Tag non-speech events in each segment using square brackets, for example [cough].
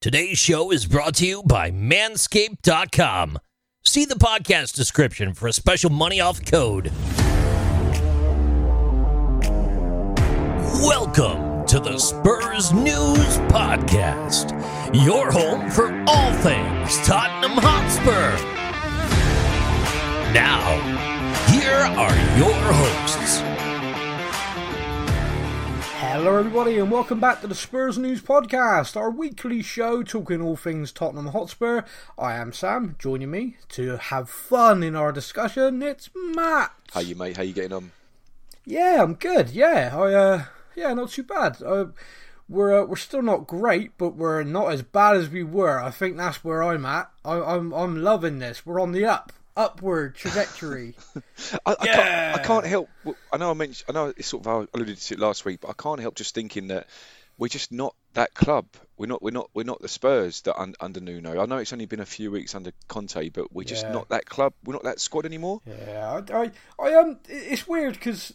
Today's show is brought to you by Manscaped.com. See the podcast description for a special money off code. Welcome to the Spurs News Podcast, your home for all things Tottenham Hotspur. Now, here are your hosts. Hello, everybody, and welcome back to the Spurs News Podcast, our weekly show talking all things Tottenham Hotspur. I am Sam. Joining me to have fun in our discussion, it's Matt. How you, mate? How you getting on? Yeah, I'm good. Yeah, I uh, yeah, not too bad. Uh, we're uh, we're still not great, but we're not as bad as we were. I think that's where I'm at. I, I'm I'm loving this. We're on the up upward trajectory. [laughs] I, I, can't, I, can't, help. I know I mentioned. I know it's sort of I alluded to it last week, but I can't help just thinking that we're just not that club. We're not. We're not. We're not the Spurs that un, under Nuno. I know it's only been a few weeks under Conte, but we're just yeah. not that club. We're not that squad anymore. Yeah, I, I, I um, it's weird because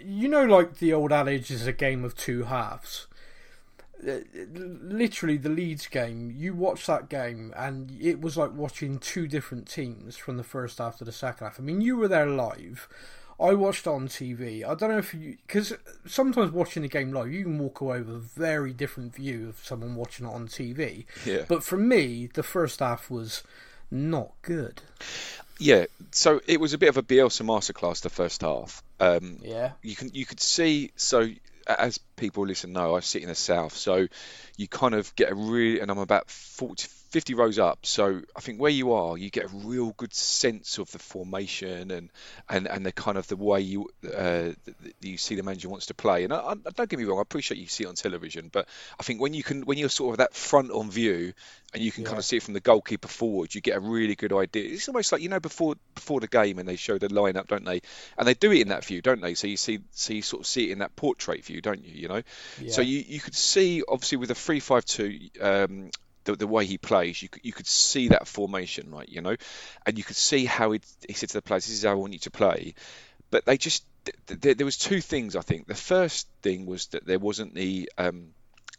you know, like the old adage is a game of two halves literally the Leeds game, you watch that game and it was like watching two different teams from the first half to the second half. I mean, you were there live. I watched on TV. I don't know if you because sometimes watching the game live, you can walk away with a very different view of someone watching it on TV. Yeah. But for me, the first half was not good. Yeah, so it was a bit of a Bielsa masterclass the first half. Um, yeah, you can you could see so as people listen know, I sit in the south, so you kind of get a really, and I'm about 40, 50 rows up. So I think where you are, you get a real good sense of the formation and and, and the kind of the way you uh, you see the manager wants to play. And I, I, don't get me wrong, I appreciate you see it on television, but I think when you can when you're sort of that front on view and you can yeah. kind of see it from the goalkeeper forward, you get a really good idea. It's almost like you know before before the game and they show the lineup, don't they? And they do it in that view, don't they? So you see so you sort of see it in that portrait view, don't you? You know, yeah. so you you could see obviously with a three five two. Um, the, the way he plays, you could, you could see that formation, right? You know, and you could see how he, he said to the players, "This is how I want you to play." But they just th- th- there was two things I think. The first thing was that there wasn't the um,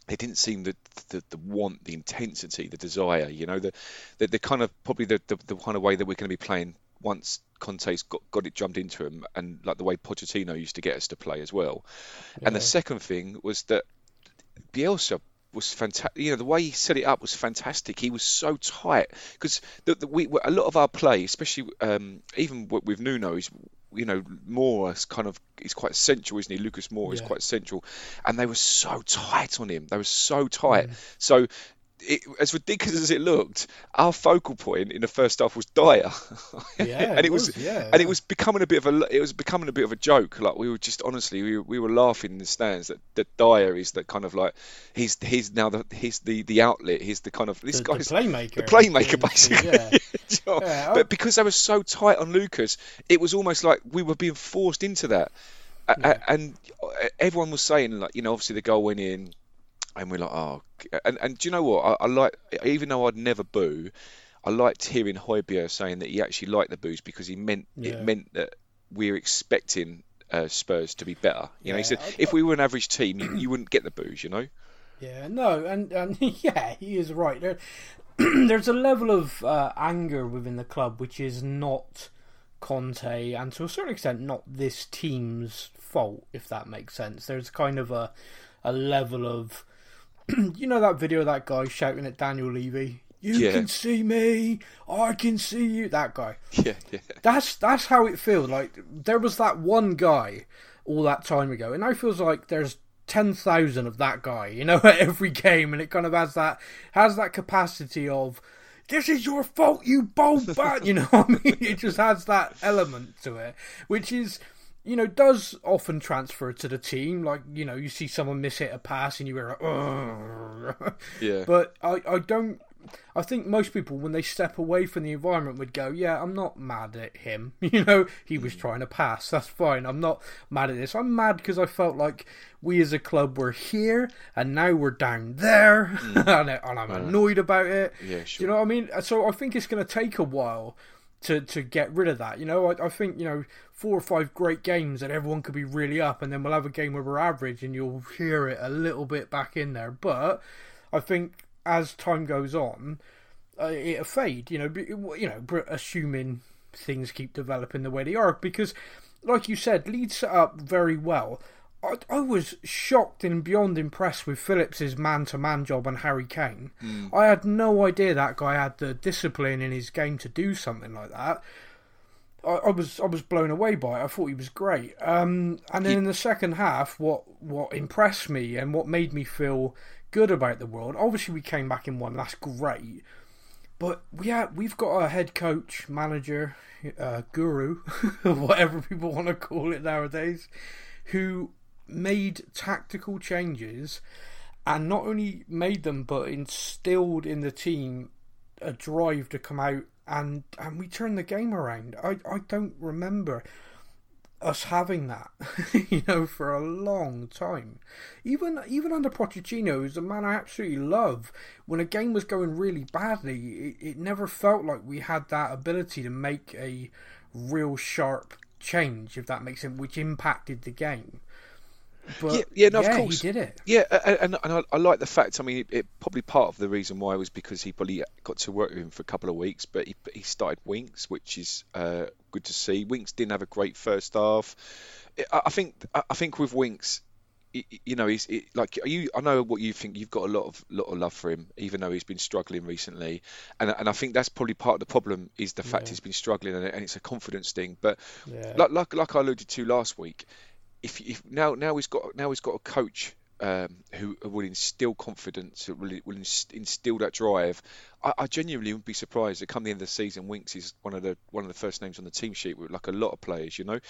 they didn't seem the, the, the want, the intensity, the desire. You know, the the, the kind of probably the, the, the kind of way that we're going to be playing once Conte's got, got it jumped into him, and like the way Pochettino used to get us to play as well. Yeah. And the second thing was that Bielsa was fantastic. You know, the way he set it up was fantastic. He was so tight because the, the, we a lot of our play, especially um, even with Nuno, is you know Moura kind of he's quite central, isn't he? Lucas Moura yeah. is quite central, and they were so tight on him. They were so tight. Mm. So it, as ridiculous as it looked, our focal point in the first half was Dier, [laughs] yeah, and it, was, was yeah, and it was becoming a bit of a it was becoming a bit of a joke. Like we were just honestly we, we were laughing in the stands that, that Dier is that kind of like he's he's now the he's the the outlet. He's the kind of this the, guy's the playmaker, the playmaker basically. Yeah. [laughs] but because they were so tight on Lucas, it was almost like we were being forced into that. And everyone was saying like you know obviously the goal went in and we're like, oh, and, and do you know what? I, I like, even though I'd never boo, I liked hearing Højbjerg saying that he actually liked the boos because he meant yeah. it meant that we're expecting uh, Spurs to be better. You yeah, know, he said I, if we were an average team, you, you, wouldn't get the boos. You know. Yeah, no, and and [laughs] yeah, he is right. There, [clears throat] there's a level of uh, anger within the club which is not Conte, and to a certain extent, not this team's fault, if that makes sense. There's kind of a a level of [clears throat] you know that video of that guy shouting at Daniel Levy? You yeah. can see me, I can see you. That guy. [laughs] Yeah, yeah. That's that's how it feels. Like there was that one guy all that time ago, and now it feels like there's ten thousand of that guy. You know, [laughs] at every game, and it kind of has that has that capacity of this is your fault, you bold [laughs] bat. you know what I mean? It just has that element to it, which is you know, does often transfer to the team. Like, you know, you see someone miss hit a pass and you are like, yeah. But I, I don't. I think most people, when they step away from the environment, would go, "Yeah, I'm not mad at him. [laughs] You know, he was mm. trying to pass. That's fine. I'm not mad at this. I'm mad because I felt like we as a club were here and now we're down there, mm. [laughs] and, and, I'm annoyed about it. Yeah, sure. You know what I mean? So I think it's going to take a while to to get rid of that. You know, I, I think you know four or five great games and everyone could be really up, and then we'll have a game where we're average and you'll hear it a little bit back in there. But I think as time goes on, uh, it'll fade. You know, you know, assuming things keep developing the way they are, because, like you said, Leeds set up very well. I, I was shocked and beyond impressed with Phillips's man-to-man job on Harry Kane. Mm. I had no idea that guy had the discipline in his game to do something like that. I, I was I was blown away by it. I thought he was great. Um, and then he... in the second half, what what impressed me and what made me feel good about the world. Obviously, we came back in one. That's great. But yeah, we've got a head coach, manager, uh, guru, [laughs] whatever people want to call it nowadays, who made tactical changes and not only made them but instilled in the team a drive to come out and and we turned the game around. I I don't remember us having that, [laughs] you know, for a long time. Even even under Pochettino, who's a man I absolutely love, when a game was going really badly, it, it never felt like we had that ability to make a real sharp change, if that makes sense, which impacted the game. But yeah, yeah, no, yeah, of course he did it. Yeah, and, and I, I, like the fact. I mean, it, it, probably part of the reason why was because he probably got to work with him for a couple of weeks, but he, he started Winks, which is uh, good to see. Winks didn't have a great first half. I, I think I think with Winks, you know, he's like you. I know what you think. You've got a lot of lot of love for him, even though he's been struggling recently. And and I think that's probably part of the problem is the fact yeah. he's been struggling, and, and, it's a confidence thing. But yeah. like, like like I alluded to last week, if, if now now he's got now he's got a coach um, who will instill confidence, will, will instill that drive. I, I, genuinely wouldn't be surprised that come the end of the season, Winks is one of the one of the first names on the team sheet with like a lot of players. You know,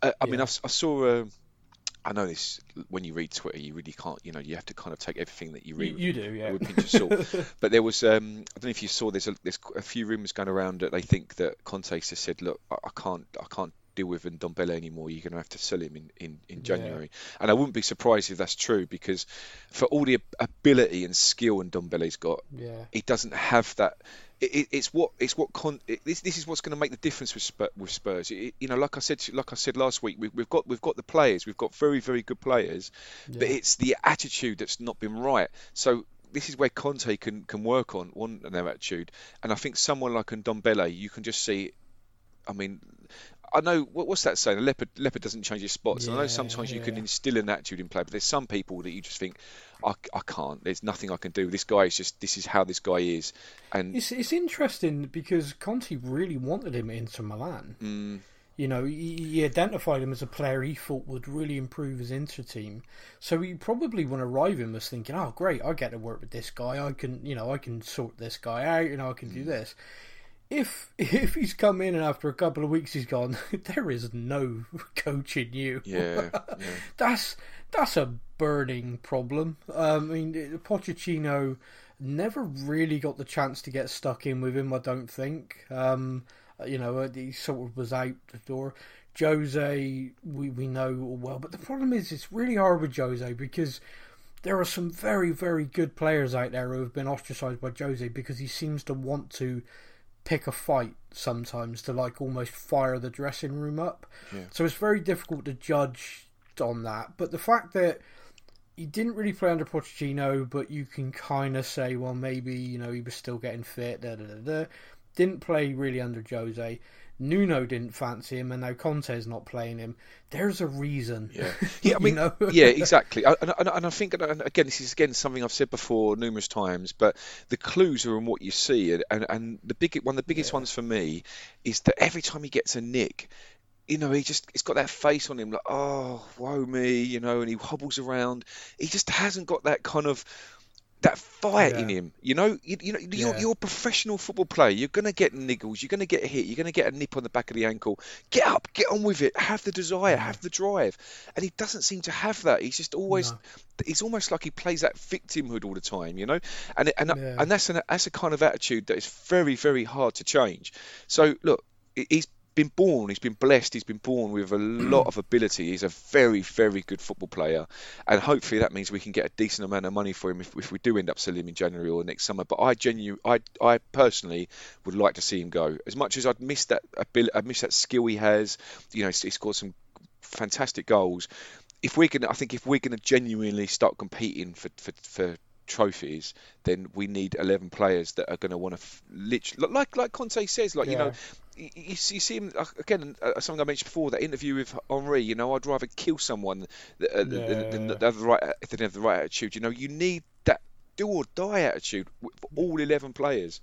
uh, I yeah. mean, I, I saw. Uh, I know this when you read Twitter, you really can't, you know, you have to kind of take everything that you read. You, you do, yeah. With pinch of salt. [laughs] but there was, um, I don't know if you saw, there's a, there's a few rumours going around that they think that Conte has said, look, I, I can't, I can't deal with Ndombele anymore. You're going to have to sell him in, in, in January. Yeah. And I wouldn't be surprised if that's true because for all the ability and skill Ndombele's got, yeah. he doesn't have that. It, it's what it's what con, it, this this is what's going to make the difference with Spurs. With Spurs. It, you know, like I said, like I said last week, we, have got we've got the players, we've got very very good players, yeah. but it's the attitude that's not been right. So this is where Conte can, can work on on their attitude, and I think someone like Ndombele, you can just see. I mean, I know what, what's that saying? A leopard leopard doesn't change its spots. Yeah, I know sometimes yeah. you can instill an attitude in play, but there's some people that you just think, I, I can't. There's nothing I can do. This guy is just this is how this guy is, and it's it's interesting because Conte really wanted him into Milan. Mm. You know, he, he, identified him as a player he thought would really improve his Inter team. So he probably, when arriving, was thinking, "Oh, great! I get to work with this guy. I can, you know, I can sort this guy out. You know, I can mm. do this." If if he's come in and after a couple of weeks he's gone, [laughs] there is no coaching you. Yeah, yeah. [laughs] that's that's a burning problem. Um, I mean, Pochettino never really got the chance to get stuck in with him. I don't think. Um, you know, uh, he sort of was out the door. Jose, we we know well, but the problem is it's really hard with Jose because there are some very very good players out there who have been ostracized by Jose because he seems to want to pick a fight sometimes to like almost fire the dressing room up. Yeah. So it's very difficult to judge on that. But the fact that he didn't really play under Pochettino, but you can kind of say, well, maybe you know he was still getting fit. Da, da, da, Didn't play really under Jose. Nuno didn't fancy him, and now Conte's not playing him. There's a reason. Yeah, [laughs] yeah. I mean, yeah, [laughs] exactly. And, and, and I think, and again, this is again something I've said before numerous times, but the clues are in what you see, and and the big one, of the biggest yeah. ones for me, is that every time he gets a nick, you know, he just he's got that face on him like, oh, woe me, you know, and he hobbles around. He just hasn't got that kind of that fire yeah. in him. You know, you, you know, you're, yeah. you're, a professional football player. You're going to get niggles. You're going to get hit. You're going to get a nip on the back of the ankle. Get up, get on with it. Have the desire, have the drive. And he doesn't seem to have that. He's just always. No. He's almost like he plays that victimhood all the time, you know, and and yeah. and that's an, that's a kind of attitude that is very very hard to change. So look, he's been born, he's been blessed, he's been born with a mm. lot of ability. He's a very, very good football player, and hopefully that means we can get a decent amount of money for him if, if we do end up selling him in January or next summer. But I genuinely, I, I personally would like to see him go. As much as I'd miss that ability, I miss that skill he has. You know, he's scored some fantastic goals. If we're gonna, I think if we're gonna genuinely start competing for for, for trophies, then we need 11 players that are going to want to f- literally, like like Conte says, like you know, you, you see him again. Uh, something I mentioned before, that interview with Henry. You know, I'd rather kill someone that, uh, yeah. than, than have the right if they have the right attitude. You know, you need that do or die attitude with all 11 players,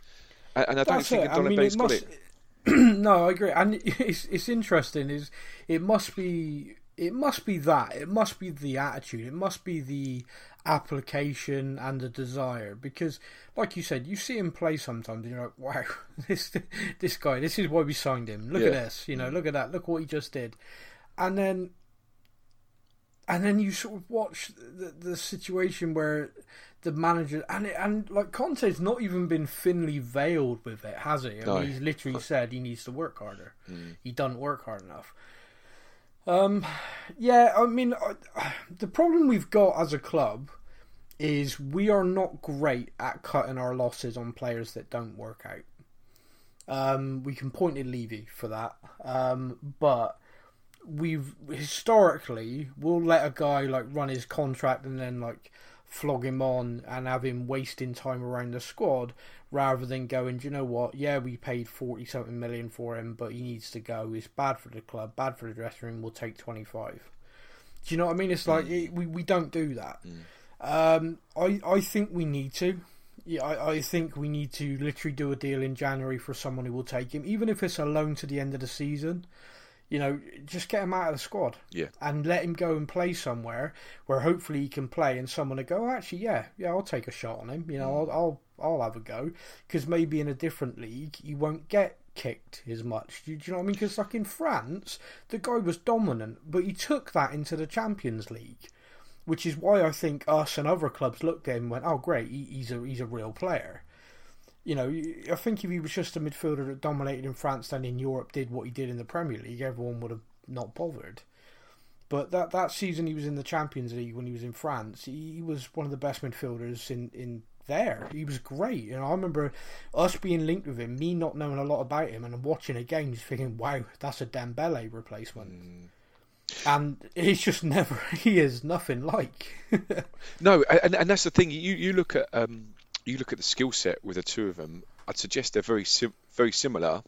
and, and I don't That's think Don I mean, must, got it. [clears throat] no, I agree, and it's it's interesting. Is it must be it must be that it must be the attitude. It must be the application and the desire because like you said you see him play sometimes and you're like wow [laughs] this this guy this is why we signed him look yeah. at this you know look at that look what he just did and then and then you sort of watch the, the situation where the manager and it, and like Conte's not even been thinly veiled with it, has he? I no. mean, he's literally said he needs to work harder. Mm. He doesn't work hard enough. Um, yeah, I mean, I, the problem we've got as a club is we are not great at cutting our losses on players that don't work out. Um, we can point at Levy for that, um, but we've historically we'll let a guy like run his contract and then like flog him on and have him wasting time around the squad rather than going, do you know what? Yeah, we paid 40 something million for him, but he needs to go. It's bad for the club, bad for the dressing room. We'll take 25. Do you know what I mean? It's like mm. it, we, we don't do that. Mm. Um, I, I think we need to. Yeah, I, I think we need to literally do a deal in January for someone who will take him, even if it's a loan to the end of the season you know, just get him out of the squad. Yeah. And let him go and play somewhere where hopefully he can play and someone will go, oh, actually, yeah, yeah, I'll take a shot on him. You know, mm. I'll, I'll, I'll have a go. Because maybe in a different league, he won't get kicked as much. Do, do you know what I mean? Because, like in France, the guy was dominant, but he took that into the Champions League. Which is why I think us and other clubs looked at him and went, oh, great, he, he's, a, he's a real player you know, I think if he was just a midfielder that dominated in France and in Europe, did what he did in the Premier League, everyone would have not bothered. But that that season he was in the Champions League when he was in France, he was one of the best midfielders in, in there. He was great. And I remember us being linked with him, me not knowing a lot about him, and watching a game, just thinking, wow, that's a Dembele replacement. Mm. And he's just [laughs] never, he is nothing like. [laughs] no, and, and that's the thing. You, you look at um, you look at the skill set with the two of them, I'd suggest they're very sim- very similar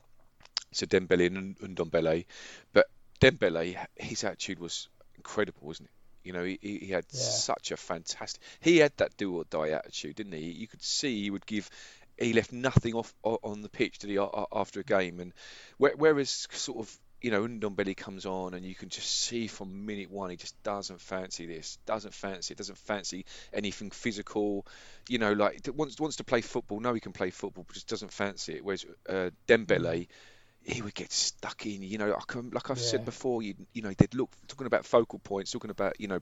to Dembele and Ndombele, but Dembele, his attitude was incredible, wasn't it? You know, he, he had yeah. such a fantastic. He had that do or die attitude, didn't he? You could see he would give. He left nothing off on the pitch, did he? After a game, and whereas sort of you know, Ndombele comes on and you can just see from minute one he just doesn't fancy this, doesn't fancy it, doesn't fancy anything physical. You know, like wants wants to play football. No, he can play football, but just doesn't fancy it. Whereas uh, Dembele, he would get stuck in. You know, like I've yeah. said before, you you know they'd look talking about focal points, talking about you know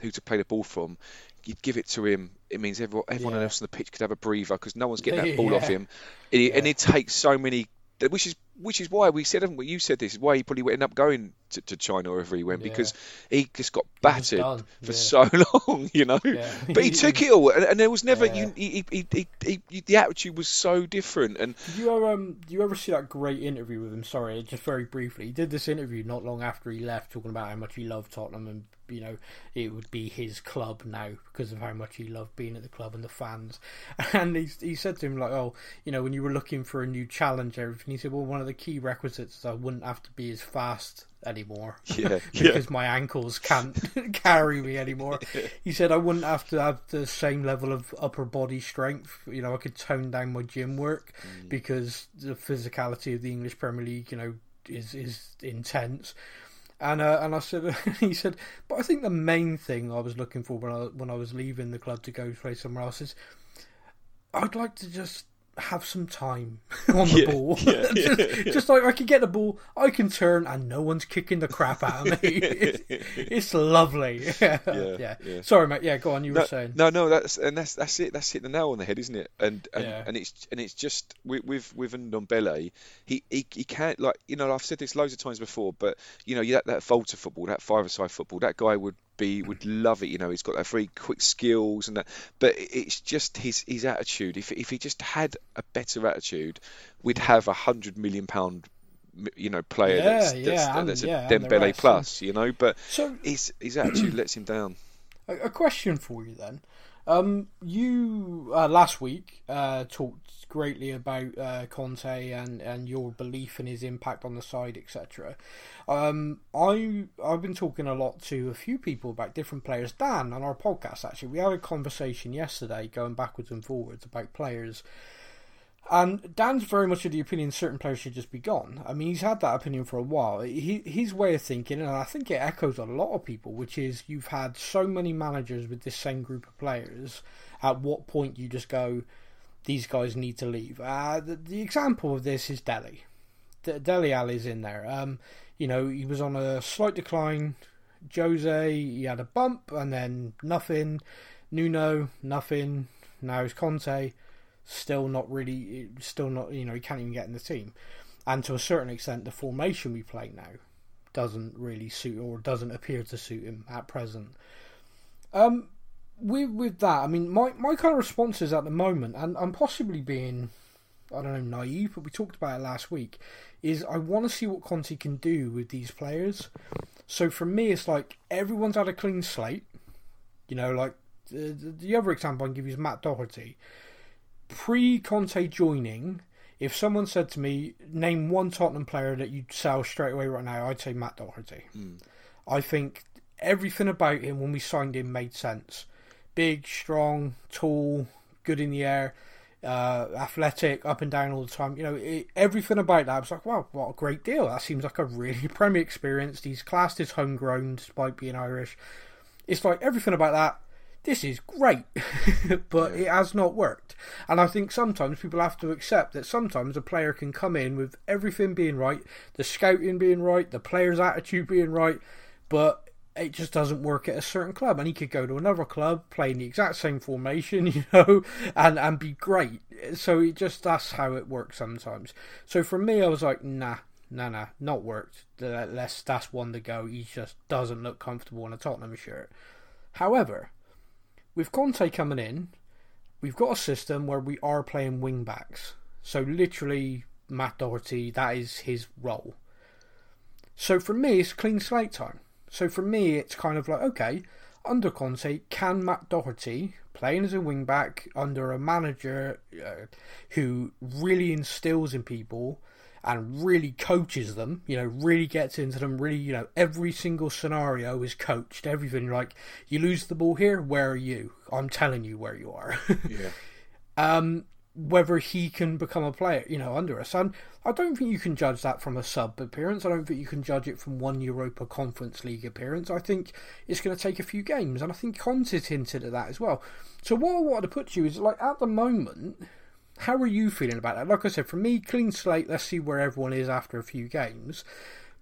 who to play the ball from. You'd give it to him. It means everyone everyone yeah. else on the pitch could have a breather because no one's getting [laughs] that ball yeah. off him. And, he, and it takes so many which is which is why we said, haven't we? You said this is why he probably ended up going to, to China or wherever he went yeah. because he just got battered for yeah. so [laughs] long, you know. Yeah. But he took it all, and, and there was never you, he, he, he, he, the attitude was so different. And did you ever um, did you ever see that great interview with him? Sorry, just very briefly. He did this interview not long after he left, talking about how much he loved Tottenham and you know it would be his club now because of how much he loved being at the club and the fans. [laughs] And he he said to him like, oh, you know, when you were looking for a new challenge, everything. He said, well, one of the key requisites is I wouldn't have to be as fast anymore [laughs] [laughs] yeah, because yeah. my ankles can't [laughs] carry me anymore. He said I wouldn't have to have the same level of upper body strength. You know, I could tone down my gym work mm. because the physicality of the English Premier League, you know, is is intense. And uh, and I said, he said, but I think the main thing I was looking for when I when I was leaving the club to go play somewhere else is, I'd like to just have some time [laughs] on the yeah, ball. Yeah, [laughs] just, yeah, just, like I can get the ball, I can turn, and no one's kicking the crap out of me. it's, [laughs] it's lovely. yeah, Yeah. Sorry, mate. Yeah, go on. You no, were saying. No, no. That's and that's that's it. That's hit the nail on the head, isn't it? And and, and it's and it's just with with with Ndombele, he, he he can't like you know I've said this loads of times before, but you know that that Volta football, that five-a-side football, that guy would be would love it. You know, he's got that very quick skills and that. But it's just his his attitude. If if he just had a better attitude, we'd have a hundred million pound you know player yeah, that's, that's, yeah, that's, a yeah, Dembele plus, you know. But so, his his attitude lets him down. A, a question for you then. Um, you uh, last week uh, talked greatly about uh, Conte and, and your belief in his impact on the side, etc. Um, I I've been talking a lot to a few people about different players. Dan on our podcast actually, we had a conversation yesterday going backwards and forwards about players. And Dan's very much of the opinion certain players should just be gone. I mean, he's had that opinion for a while. He, his way of thinking, and I think it echoes a lot of people, which is you've had so many managers with this same group of players. At what point you just go, these guys need to leave? Uh, the, the example of this is Dele. De- Dele Alli is in there. Um, you know, he was on a slight decline. Jose, he had a bump, and then nothing. Nuno, nothing. Now it's Conte still not really, still not, you know, he can't even get in the team. And to a certain extent, the formation we play now doesn't really suit or doesn't appear to suit him at present. Um, with with that, I mean, my my kind of responses at the moment, and I'm possibly being, I don't know, naive, but we talked about it last week, is I want to see what Conte can do with these players. So for me, it's like everyone's had a clean slate. You know, like the, the other example I can give you is Matt Doherty pre Conte joining, if someone said to me, name one Tottenham player that you'd sell straight away right now, I'd say Matt Doherty. Mm. I think everything about him when we signed him made sense. Big, strong, tall, good in the air, uh, athletic, up and down all the time. You know, it, everything about that. I was like, wow, what a great deal. That seems like a really [laughs] Premier experience. He's classed as homegrown despite being Irish. It's like everything about that this is great, [laughs] but yeah. it has not worked. And I think sometimes people have to accept that sometimes a player can come in with everything being right, the scouting being right, the player's attitude being right, but it just doesn't work at a certain club. And he could go to another club, playing the exact same formation, [laughs] you know, and, and be great. So it just, that's how it works sometimes. So for me, I was like, nah, nah, nah, not worked. Let's, that's one to go. He just doesn't look comfortable in a Tottenham shirt. However, with Conte coming in, we've got a system where we are playing wing backs. So literally, Matt Doherty, that is his role. So for me, it's clean slate time. So for me, it's kind of like, okay, under Conte, can Matt Doherty, playing as a wing back under a manager uh, who really instills in people and really coaches them, you know, really gets into them, really, you know, every single scenario is coached, everything. Like, you lose the ball here, where are you? I'm telling you where you are. [laughs] yeah. Um, whether he can become a player, you know, under us. And I don't think you can judge that from a sub appearance. I don't think you can judge it from one Europa Conference League appearance. I think it's going to take a few games, and I think Conte's hinted at that as well. So what I wanted to put to you is like at the moment how are you feeling about that? Like I said, for me, clean slate. Let's see where everyone is after a few games.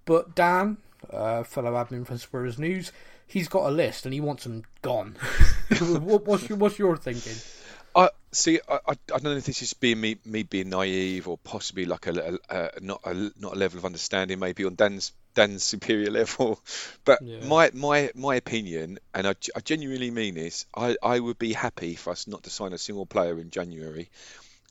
But Dan, uh, fellow admin from Spurs News, he's got a list and he wants them gone. [laughs] [laughs] what's your What's your thinking? I see. I, I, don't know if this is being me, me being naive or possibly like a, a, a not a not a level of understanding maybe on Dan's Dan's [laughs] superior level, but yeah. my my my opinion, and I, I genuinely mean this, I, I would be happy for us not to sign a single player in January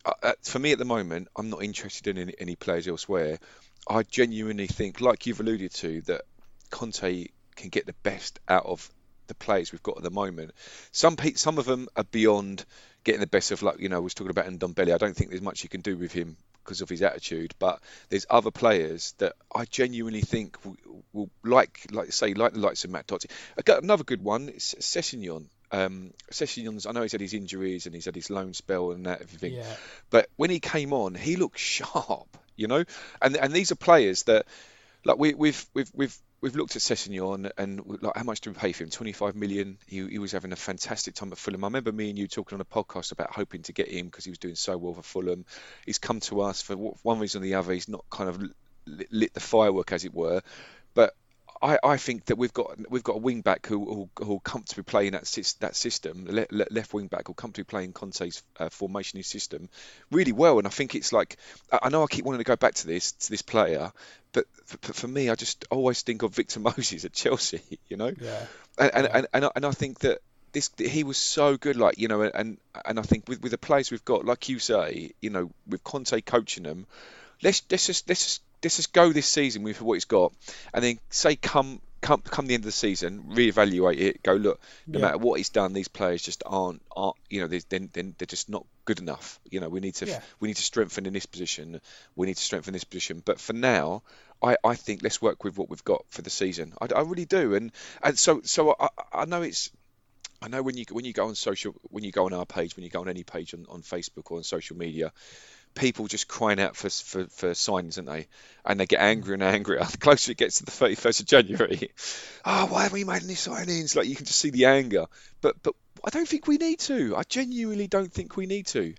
uh, for me at the moment, I'm not interested in any, any, players elsewhere. I genuinely think, like you've alluded to, that Conte can get the best out of the players we've got at the moment. Some some of them are beyond getting the best of luck. You know, I was talking about Ndombele. I don't think there's much you can do with him because of his attitude. But there's other players that I genuinely think will, will like, like say, like the likes of Matt Doherty. Another good one. It's Sessegnon. Um, Sessegnon's, I know he's had his injuries and he's had his loan spell and that everything, yeah. but when he came on, he looked sharp, you know. And and these are players that, like we, we've we've we've we've looked at Sessegnon and like how much do we pay for him? 25 million. He, he was having a fantastic time at Fulham. I remember me and you talking on a podcast about hoping to get him because he was doing so well for Fulham. He's come to us for one reason or the other. He's not kind of lit the firework as it were, but I, I think that we've got we've got a wing back who who will comfortably play in that that system. The le, left wing back who'll comfortably play in Conte's uh, formation system really well. And I think it's like I know I keep wanting to go back to this to this player, but for, for me, I just always think of Victor [laughs] Moses at Chelsea. You know, yeah. And and, and, and, I, and I think that this he was so good like you know and and I think with with the players we've got like you say you know with Conte coaching them let's let's just let's just let's just go this season with what he's got, and then say come come come the end of the season, reevaluate it. Go look. No Yeah. matter what he's done, these players just aren't aren't you know they then then they're just not good enough. You know we need to Yeah. we need to strengthen in this position. We need to strengthen this position. But for now, I, I think let's work with what we've got for the season. I, I really do. And and so so I, I know it's I know when you when you go on social when you go on our page when you go on any page on, on Facebook or on social media, people just crying out for for, for signs, aren't they? And they get angrier and angrier [laughs] the closer it gets to the thirty first of January. Oh, [laughs] why haven't we made any signings? Like you can just see the anger. But but I don't think we need to. I genuinely don't think we need to.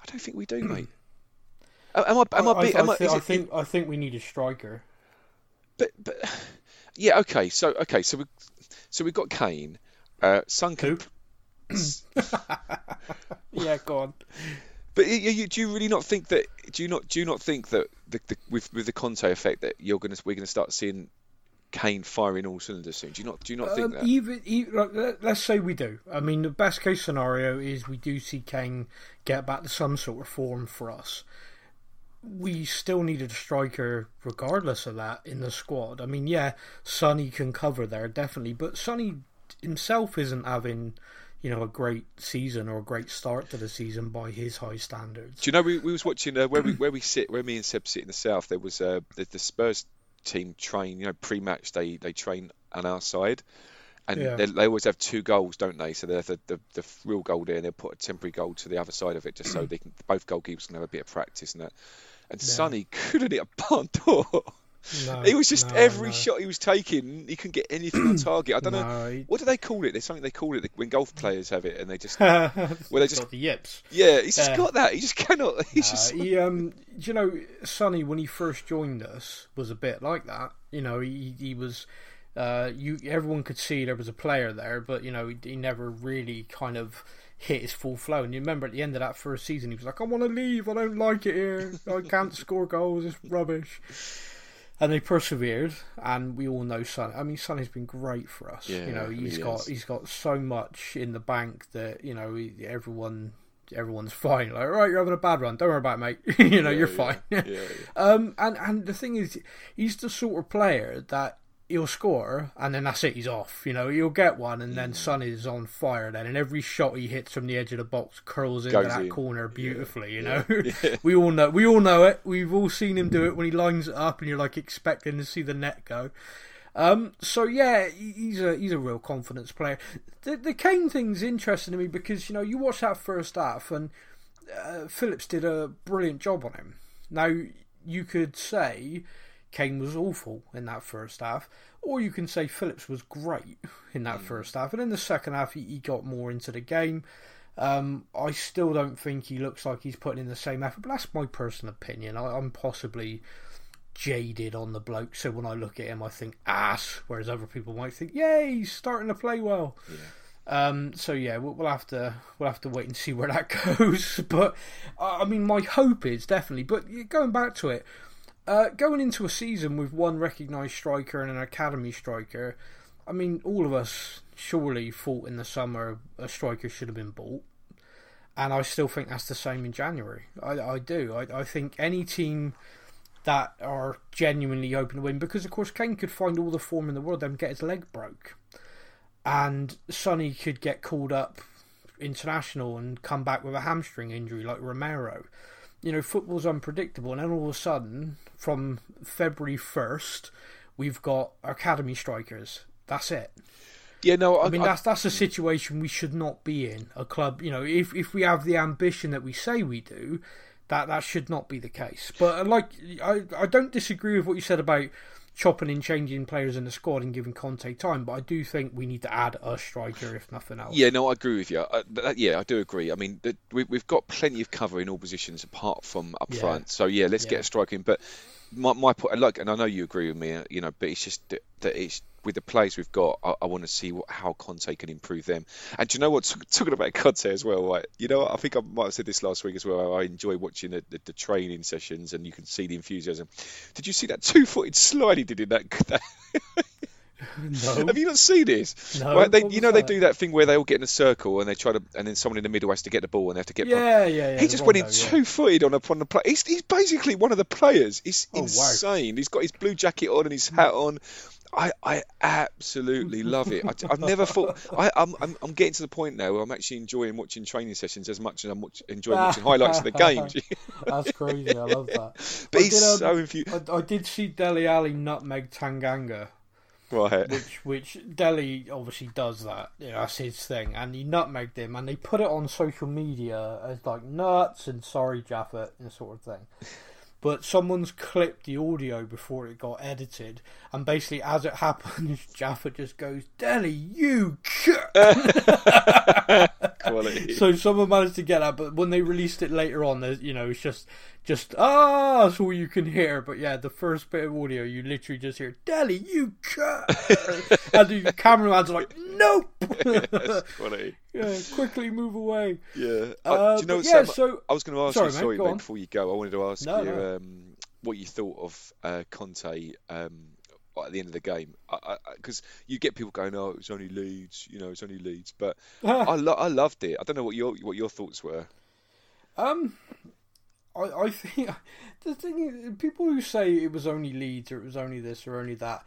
I don't think we do, mate. [clears throat] Am I? Am I? I, be- I, am I, thi- is I it- think I think we need a striker. but but [sighs] yeah, okay. So okay, so we so we've got Kane. Uh, Who? [laughs] Yeah, go on. But do you really not think that? Do you not do you not think that the, the, with with the Conte effect that you're gonna we're gonna start seeing Kane firing all cylinders soon? Do you not do you not think Um, that? even, even like, let, let's say we do. I mean, the best case scenario is we do see Kane get back to some sort of form for us. We still needed a striker, regardless of that, in the squad. I mean, yeah, Sonny can cover there definitely, but Sonny himself isn't having, you know, a great season or a great start to the season by his high standards. Do you know we, we was watching uh, where we where we sit where me and Seb sit in the south? There was uh, the, the Spurs team train. You know, pre-match they they train on our side, and Yeah. they, they always have two goals, don't they? So they have the, the, the real goal there, and they'll put a temporary goal to the other side of it, just so they can both goalkeepers can have a bit of practice and that. And Sonny couldn't hit a barn door. [laughs] No, It was just no, every no. shot he was taking, he couldn't get anything on target. I don't know. He- What do they call it? There's something they call it when golf players have it, and they just [laughs] well, they just- got the yips. yeah, he's just Yeah. got that. He just [laughs] cannot. He's Uh, just he, um, do you know, Sonny when he first joined us was a bit like that. You know, he he was, uh, you everyone could see there was a player there, but you know, he, he never really kind of hit his full flow. And you remember at the end of that first season, he was like, "I want to leave. I don't like it here. I can't [laughs] score goals. It's rubbish." And they persevered, and we all know Son. I mean, Sonny's been great for us. Yeah, you know, he he's got has. he's got so much in the bank that you know everyone everyone's [laughs] fine. Like, right, you're having a bad run. Don't worry about it, mate. [laughs] you know, you're fine. yeah, yeah. [laughs] um, and and the thing is, he's the sort of player that he'll score and then that's it. He's off. You know, he'll get one and Mm. then Son is on fire. Then and every shot he hits from the edge of the box curls into Goes that in. corner beautifully. You know, [laughs] [laughs] we all know we all know it. We've all seen him do it when he lines it up and you're like expecting to see the net go. Um, so yeah, he's a he's a real confidence player. The the Kane thing's interesting to me because you know you watch that first half and uh, Phillips did a brilliant job on him. Now you could say Kane was awful in that first half, or you can say Phillips was great in that first half, and in the second half he, he got more into the game. Um, I still don't think he looks like he's putting in the same effort, but that's my personal opinion. I, I'm possibly jaded on the bloke, so when I look at him, I think ass, whereas other people might think, yay, he's starting to play well. Um, so yeah, we'll, we'll have to we'll have to wait and see where that [laughs] goes. But I mean, my hope is definitely. But going back to it, uh, going into a season with one recognised striker and an academy striker, I mean, all of us surely thought in the summer a striker should have been bought, and I still think that's the same in January. I, I do. I, I think any team that are genuinely open to win, because of course Kane could find all the form in the world, then get his leg broke and Sonny could get called up international and come back with a hamstring injury like Romero. You know, football's unpredictable, and then all of a sudden, from February 1st, we've got academy strikers. That's it. Yeah, no, I, I mean, I- that's that's a situation we should not be in. A club, you know, if if we have the ambition that we say we do, that that should not be the case. But like, I I don't disagree with what you said about chopping and changing players in the squad and giving Conte time. But I do think we need to add a striker, if nothing else. Yeah, no, I agree with you. Uh, that, yeah, I do agree. I mean, the, we, we've got plenty of cover in all positions apart from up Yeah. front. So yeah, let's Yeah. get a striker in. But my my point, like, and I know you agree with me, uh, you know, but it's just that, that it's with the players we've got. I, I want to see what, how Conte can improve them. And do you know what? Talking about Conte as well, right? You know. I think I might have said this last week as well. I enjoy watching the, the, the training sessions, and you can see the enthusiasm. Did you see that two-footed slide he did in that? [laughs] that [laughs] No. Have you not seen this? No, Right, they, you know they do that thing where they all get in a circle and they try to, and then someone in the middle has to get the ball and they have to get. Yeah, yeah, yeah. He just went in rondo, yeah. two footed on upon the play. He's, he's basically one of the players. He's Oh, wow. insane. He's got his blue jacket on and his hat on. I, I absolutely love it. I, have never thought. I, I'm, I'm, I'm getting to the point now where I'm actually enjoying watching training sessions as much as I'm watch, enjoying watching highlights of the [laughs] games. That's crazy. I love that. [laughs] but I he's did, um, so infused. I, I did see Dele Alli nutmeg Tanganga, Right. which which Dele obviously does that. You know, that's his thing, and he nutmegged him, and they put it on social media as like nuts and sorry Japhet and sort of thing. [laughs] But someone's clipped the audio before it got edited, and basically, as it [laughs] happens, Japhet just goes, "Dele, you." [laughs] So someone managed to get that, but when they released it later on, there's you know it's just just ah, that's all you can hear. But yeah, the first bit of audio, you literally just hear "Dele, you," cut," [laughs] and the cameraman's like, "Nope." [laughs] Yeah, quickly move away. Yeah. Uh, do you know what, yeah, so I was going to ask Sorry, you, sorry, mate, before you go, I wanted to ask No, you no. Um, what you thought of uh, Conte um, at the end of the game. Because you get people going, oh, it was only Leeds, you know, it's only Leeds. But [laughs] I, lo- I loved it. I don't know what your what your thoughts were. Um, I, I think [laughs] the thing is, people who say it was only Leeds or it was only this or only that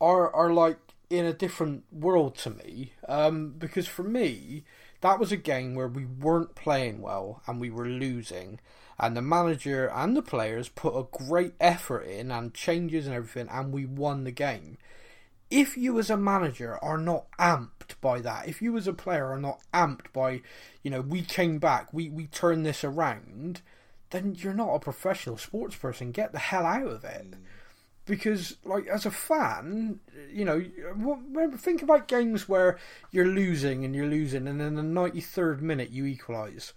are are like in a different world to me. Um, because for me, that was a game where we weren't playing well and we were losing, and the manager and the players put a great effort in and changes and everything, and we won the game if you as a manager are not amped by that, if you as a player are not amped by, you know, we came back, we, we turned this around, then you're not a professional sports person. Get the hell out of it. Mm. Because, like, as a fan, you know, remember, think about games where you're losing and you're losing, and in the 93rd minute you equalise.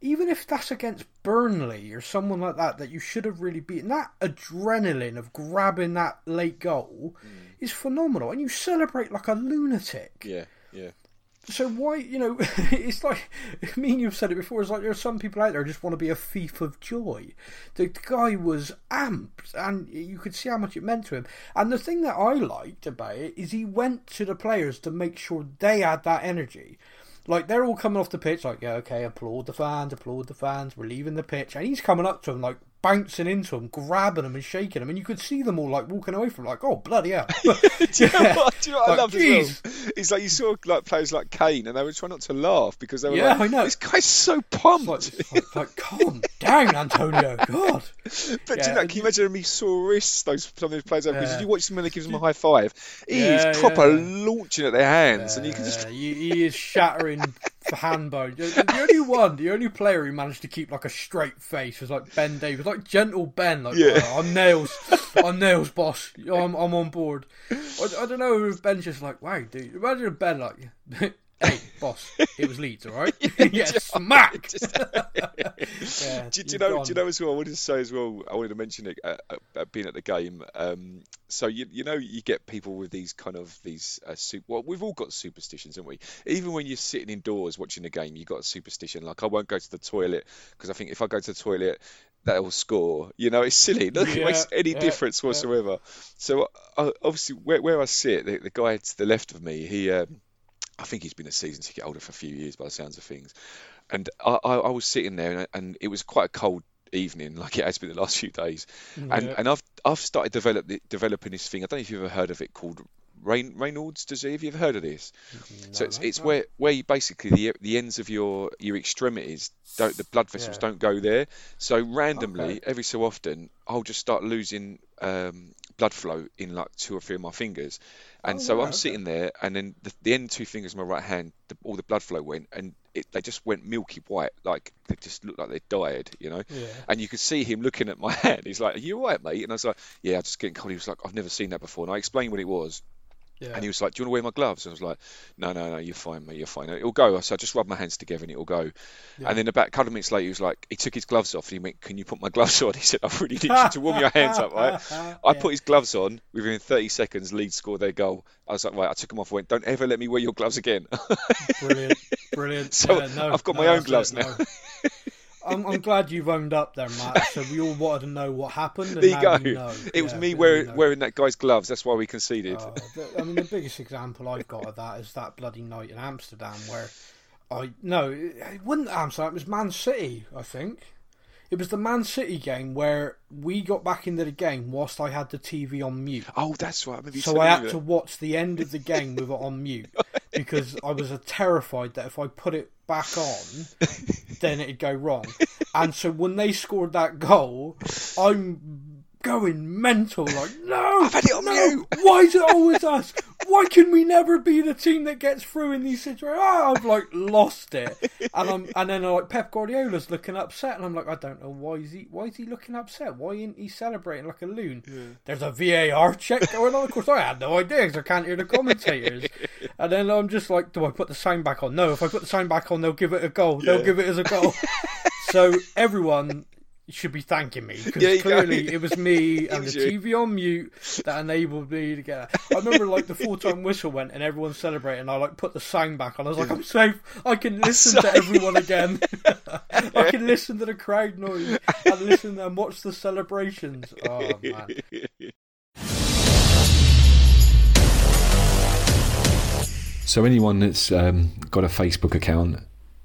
Even if that's against Burnley or someone like that, that you should have really beaten, that adrenaline of grabbing that late goal mm. is phenomenal, and you celebrate like a lunatic. Yeah, yeah. So why, you know, [laughs] it's like [laughs] me and you've said it before. It's like there are some people out there just want to be a thief of joy. The guy was amped, and you could see how much it meant to him. And the thing that I liked about it is he went to the players to make sure they had that energy. Like they're all coming off the pitch, like yeah, okay, applaud the fans, applaud the fans. We're leaving the pitch, and he's coming up to them, like bouncing into them, grabbing them and shaking them, and you could see them all like walking away from, like, oh bloody hell. [laughs] Do you know Yeah. what, do you know what I love loved as well? It's like you saw like players like Kane, and they were trying not to laugh because they were Yeah, like, I know. "This guy's so It's pumped." like, it's like, like, calm down, Antonio. God. [laughs] But do Yeah, you know, can you imagine him sore wrists? Those some of those players have because Yeah. you watch them when they give them a high five. He Yeah, is proper yeah. launching at their hands, and you can just he, he is shattering the hand bone. The, only one, the only player who managed to keep like a straight face was like Ben Davies, like gentle Ben. Like, Yeah. "Oh, I'm nails, I'm nails, boss. I'm, I'm on board. I, I don't know if Ben's just like, wow, dude. Imagine Ben like, hey, boss, it was Leeds, all right? [laughs] yeah, [laughs] smack. [laughs] yeah, do, do you know? gone. Do you know as well? I wanted to say as well. I wanted to mention it uh, uh, being at the game. Um, so you you know you get people with these kind of these uh, super. Well, we've all got superstitions, haven't we? Even when you're sitting indoors watching the game, you got a superstition. Like I won't go to the toilet because I think if I go to the toilet. That'll score. You know, it's silly. Look, it Yeah, makes any yeah, difference yeah. whatsoever. So, uh, obviously, where, where I sit, the, the guy to the left of me, he, um, I think he's been a season ticket holder for a few years by the sounds of things. And I, I, I was sitting there, and, and it was quite a cold evening, [laughs] like it has been the last few days. Mm. And and I've I've started develop, developing this thing. I don't know if you've ever heard of it called Rain, Raynaud's disease. Have you ever heard of this? so it's, it's no. where where you basically the the ends of your your extremities don't the blood vessels Yeah. don't go there. So randomly, Okay. every so often, I'll just start losing um, blood flow in like two or three of my fingers, and Oh, so right, I'm okay. sitting there, and then the, the end two fingers of my right hand, the, all the blood flow went, and it, they just went milky white, like they just looked like they died, you know. Yeah. And you could see him looking at my [laughs] hand. He's like, "Are you all right, mate?" And I was like, "Yeah, I'm just getting cold." He was like, "I've never seen that before." And I explained what it was. Yeah. And he was like, "Do you want to wear my gloves?" And I was like, "No, no, no, you're fine, mate. You're fine. It'll go." So I just rub my hands together and it'll go. And then about a couple of minutes later, he was like, he took his gloves off and he went, "Can you put my [laughs] gloves on?" He said, "I really need you to warm your hands up, right?" [laughs] I put his gloves on. Within 30 seconds, Leeds scored their goal. I was like, "Right." I took them off. and Went, "Don't ever let me wear your gloves again." Brilliant, brilliant. [laughs] So Yeah, no, I've got no, my own gloves it, now. no. I'm, I'm glad you've owned up there, Matt. So we all wanted to know what happened. And There you go. we know. It was me wearing know. wearing that guy's gloves. That's why we conceded. Oh, the- I mean, the biggest example I've got of that is that bloody night in Amsterdam where I no, it wasn't Amsterdam. It was Man City, I think. It was the Man City game where we got back into the game whilst I had the TV on mute. oh, that's right. Maybe So I had to watch the end of the game with it on mute [laughs] because I was uh, terrified that if I put it back on, [laughs] then it'd go wrong. And so when they scored that goal, I'm going mental like, no, [laughs] I've had it on no, mute." why is it always us? Why can we never be the team that gets through in these situations? Ah, I've like lost it, and I'm and then like Pep Guardiola's looking upset, and I'm like, I don't know why is he why is he looking upset? Why isn't he celebrating like a loon? There's a VAR check going on. Of course, I had no idea because I can't hear the commentators. and then I'm just like, do I put the sign back on? No, if I put the sign back on, they'll give it a goal. They'll give it as a goal. so everyone should be thanking me because Yeah, clearly it was me [laughs] and the you. TV on mute that enabled me to get. I remember like the full time whistle went and everyone celebrating. I like put the sound back on. I was like, I'm safe. I can [laughs] listen to everyone again. [laughs] I can listen to the crowd noise and listen and watch the celebrations. Oh man. So anyone that's um, got a Facebook account,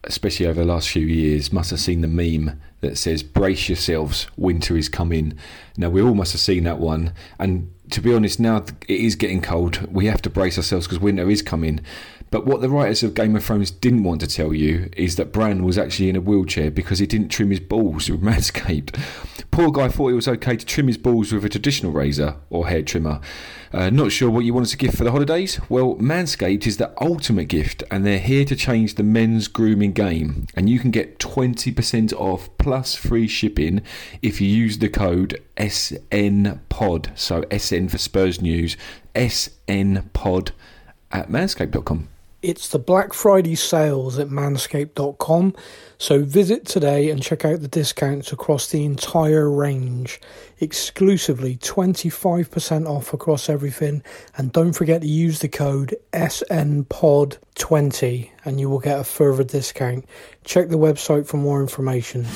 especially over the last few years, must have seen the meme that says "Brace yourselves, winter is coming." Now we all must have seen that one, and to be honest, now it is getting cold. We have to brace ourselves because winter is coming. But what the writers of Game of Thrones didn't want to tell you is that Bran was actually in a wheelchair because he didn't trim his balls with Manscaped. Poor guy thought it was okay to trim his balls with a traditional razor or hair trimmer. Uh, not sure what you want as a gift for the holidays? Well, Manscaped is the ultimate gift, and they're here to change the men's grooming game. And you can get 20% off plus free shipping if you use the code SNPOD. So SN for Spurs News, SNPOD at manscaped.com. It's the Black Friday sales at manscaped.com. So visit today and check out the discounts across the entire range. Exclusively 25% off across everything. And don't forget to use the code SNPOD20 and you will get a further discount. Check the website for more information.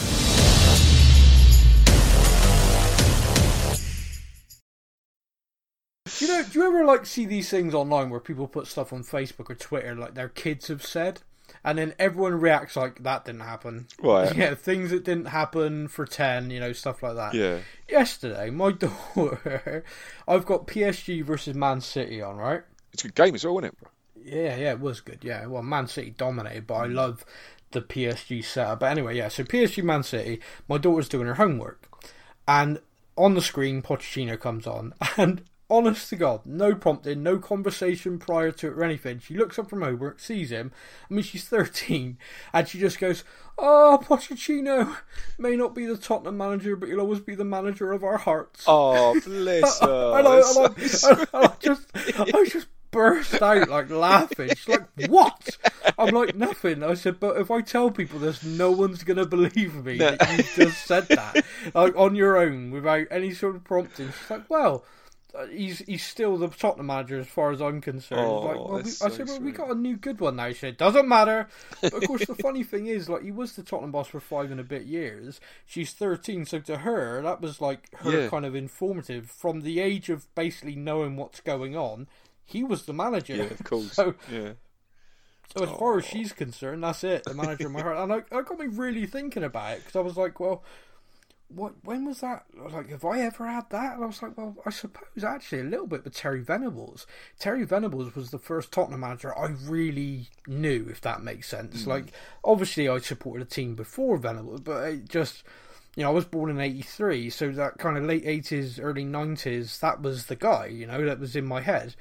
You know? Do you ever like see these things online where people put stuff on Facebook or Twitter like their kids have said, and then everyone reacts like that didn't happen. Right. [laughs] Yeah, things that didn't happen for ten, you know, stuff like that. Yeah. Yesterday, my [laughs] daughter, I've got PSG versus Man City on, right? It's a good game as well, isn't it? Yeah, yeah, it was good. Yeah, well, Man City dominated, but I mm. love the PSG setup. But anyway, yeah, so PSG Man City, my daughter's doing her homework, and on the screen, Pochettino comes on, [laughs] and honest to God, no prompting, no conversation prior to it or anything. She looks up from homework, sees him. I mean, she's 13, and she just goes, Oh, Pochettino may not be the Tottenham manager, but he'll always be the manager of our hearts. Oh, [laughs] bless her. and, I, and, I, so and I just, I just burst out like laughing. She's like, "What?" I'm like, "Nothing." I said, "But if I tell people this, no one's gonna believe me that you just said that, like on your own, without any sort of prompting." She's like, "Well." Uh, He's he's still the Tottenham manager as far as I'm concerned. Oh, like, well, we, that's I said, well, we got a new good one now. She said, doesn't matter. But of course, the [laughs] funny thing is, like, he was the Tottenham boss for five and a bit years. She's 13, so to her, that was like her Yeah. kind of informative from the age of basically knowing what's going on. He was the manager. Yeah, of course. [laughs] So, Yeah. so as far as she's concerned, that's it. The manager of my heart, and I, I got me really thinking about it because I was like, well, what? When was that? I was like, have I ever had that? And I was like, well, I suppose actually a little bit with Terry Venables. Terry Venables was the first Tottenham manager I really knew, if that makes sense. Mm. Like, obviously, I supported a team before Venables, but it just. You know, I was born in '83, so that kind of late '80s, early '90s, that was the guy. You know, that was in my head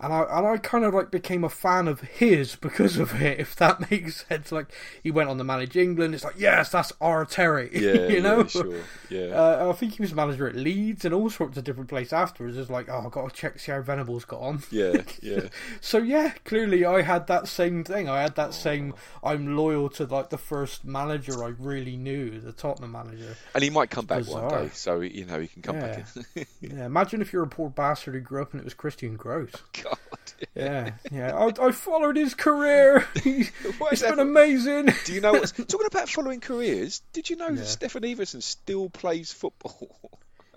and I and I kind of like became a fan of his because of it, if that [laughs] makes sense. Like he went on to manage England. It's like yes, that's our Terry. [laughs] Yeah, you know. yeah, sure. Yeah. [laughs] Uh, I think he was manager at Leeds and all sorts of different places afterwards. It's like, oh, I've got to check see how Venables got on. yeah, yeah. So yeah, clearly I had that same thing. I had that same. I'm loyal to like the first manager I really knew, the Tottenham manager. And he might come back one day, so you know he can come back in. Yeah, imagine if you're a poor bastard who grew up and it was Christian Gross. God. [laughs] Yeah, yeah. I, I followed his career. [laughs] He's, it's been amazing. [laughs] Do you know what's talking about following careers? Did you know Yeah. that Steffen Iversen still plays football?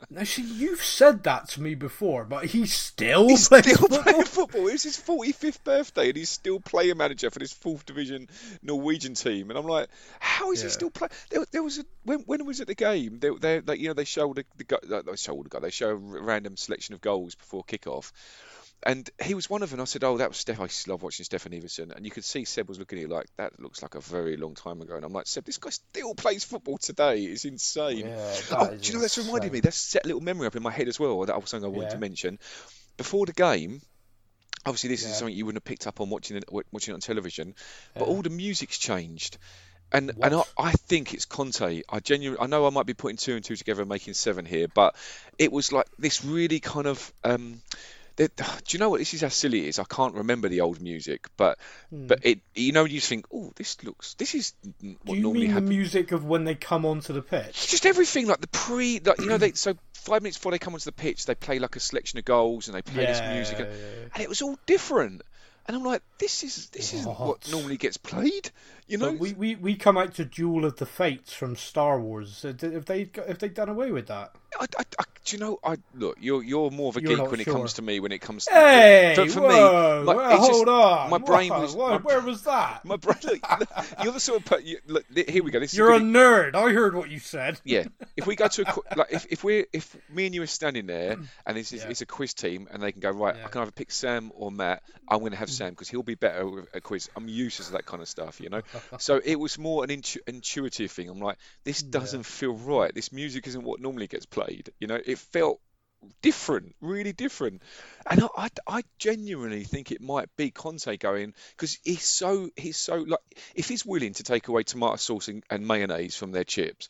Now, see, you've said that to me before, but he still He's plays still football. playing football. It was his 45th birthday, and he's still player manager for this fourth division Norwegian team. And I'm like, how is he still playing? There, there was a when when was it the game? They, they, they you know they showed the, the they showed the guy. They show a random selection of goals before kickoff. And he was one of them. I said, "Oh, that was Steph. I love watching Steffen Iversen." And you could see Seb was looking at it like that. Looks like a very long time ago. And I'm like, Seb, this guy still plays football today. It's insane. Yeah, Oh, do you know that's reminded me? That's set a little memory up in my head as well. That was something I wanted Yeah. to mention. Before the game, obviously this Yeah. is something you wouldn't have picked up on watching it watching it on television, but all the music's changed. And and I, I think it's Conte. I genuinely I know I might be putting two and two together and making seven here, but it was like this really kind of um [sighs] do you know what this is how silly it is? I can't remember the old music, but hmm. but it you know you just think, oh, this looks this is what you normally mean the music of when they come onto the pitch? Just everything like the pre, like you know, they so five minutes before they come onto the pitch, they play like a selection of goals and they play this music, and, yeah. and it was all different. And I'm like, this is this isn't what normally gets played, you know? But we, we, we come out to Duel of the Fates from Star Wars. Have they got- have they done away with that? I, I, I, do you know? I look, you're you're more of a You're geek when it comes to me. When it comes to Hey, for, for whoa, me, like, whoa, it's just- hold on. my brain Whoa, was whoa, my, where was that? [laughs] my brain. You're the sort of per- you, look. Here we go. This You're a good- nerd. I heard what you said. Yeah, [laughs] if we go to a like if, if we're if me and you are standing there mm. and it's Yeah. it's a quiz team and they can go right, Yeah. I can either pick Sam or Matt. I'm going to have mm. Sam because he'll be better with a quiz. I'm useless to that kind of stuff, you know. [laughs] so it was more an intu- intuitive thing. I'm like, this doesn't feel right. This music isn't what normally gets played. You know, it felt different, really different. And I, I, I genuinely think it might be Conte going because he's so he's so like if he's willing to take away tomato sauce and, and mayonnaise from their chips,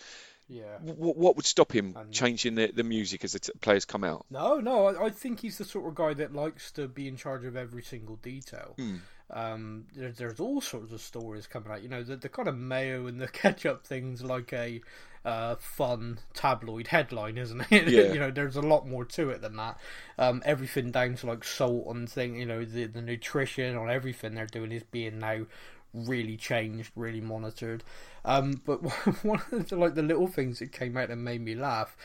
Yeah. what, what would stop him And- changing the, the music as the t- players come out? No, no. I, I think he's the sort of guy that likes to be in charge of every single detail. Hmm. Um, there, there's all sorts of stories coming out. You know, the, the kind of mayo and the [laughs] ketchup things like a uh, fun tabloid headline, isn't it? [laughs] Yeah. you know, there's a lot more to it than that. Um, everything down to like salt and thing. You know, the the nutrition on everything they're doing is being now really changed, really monitored. Um, but [laughs] one of the, like the little things that came out and made me laugh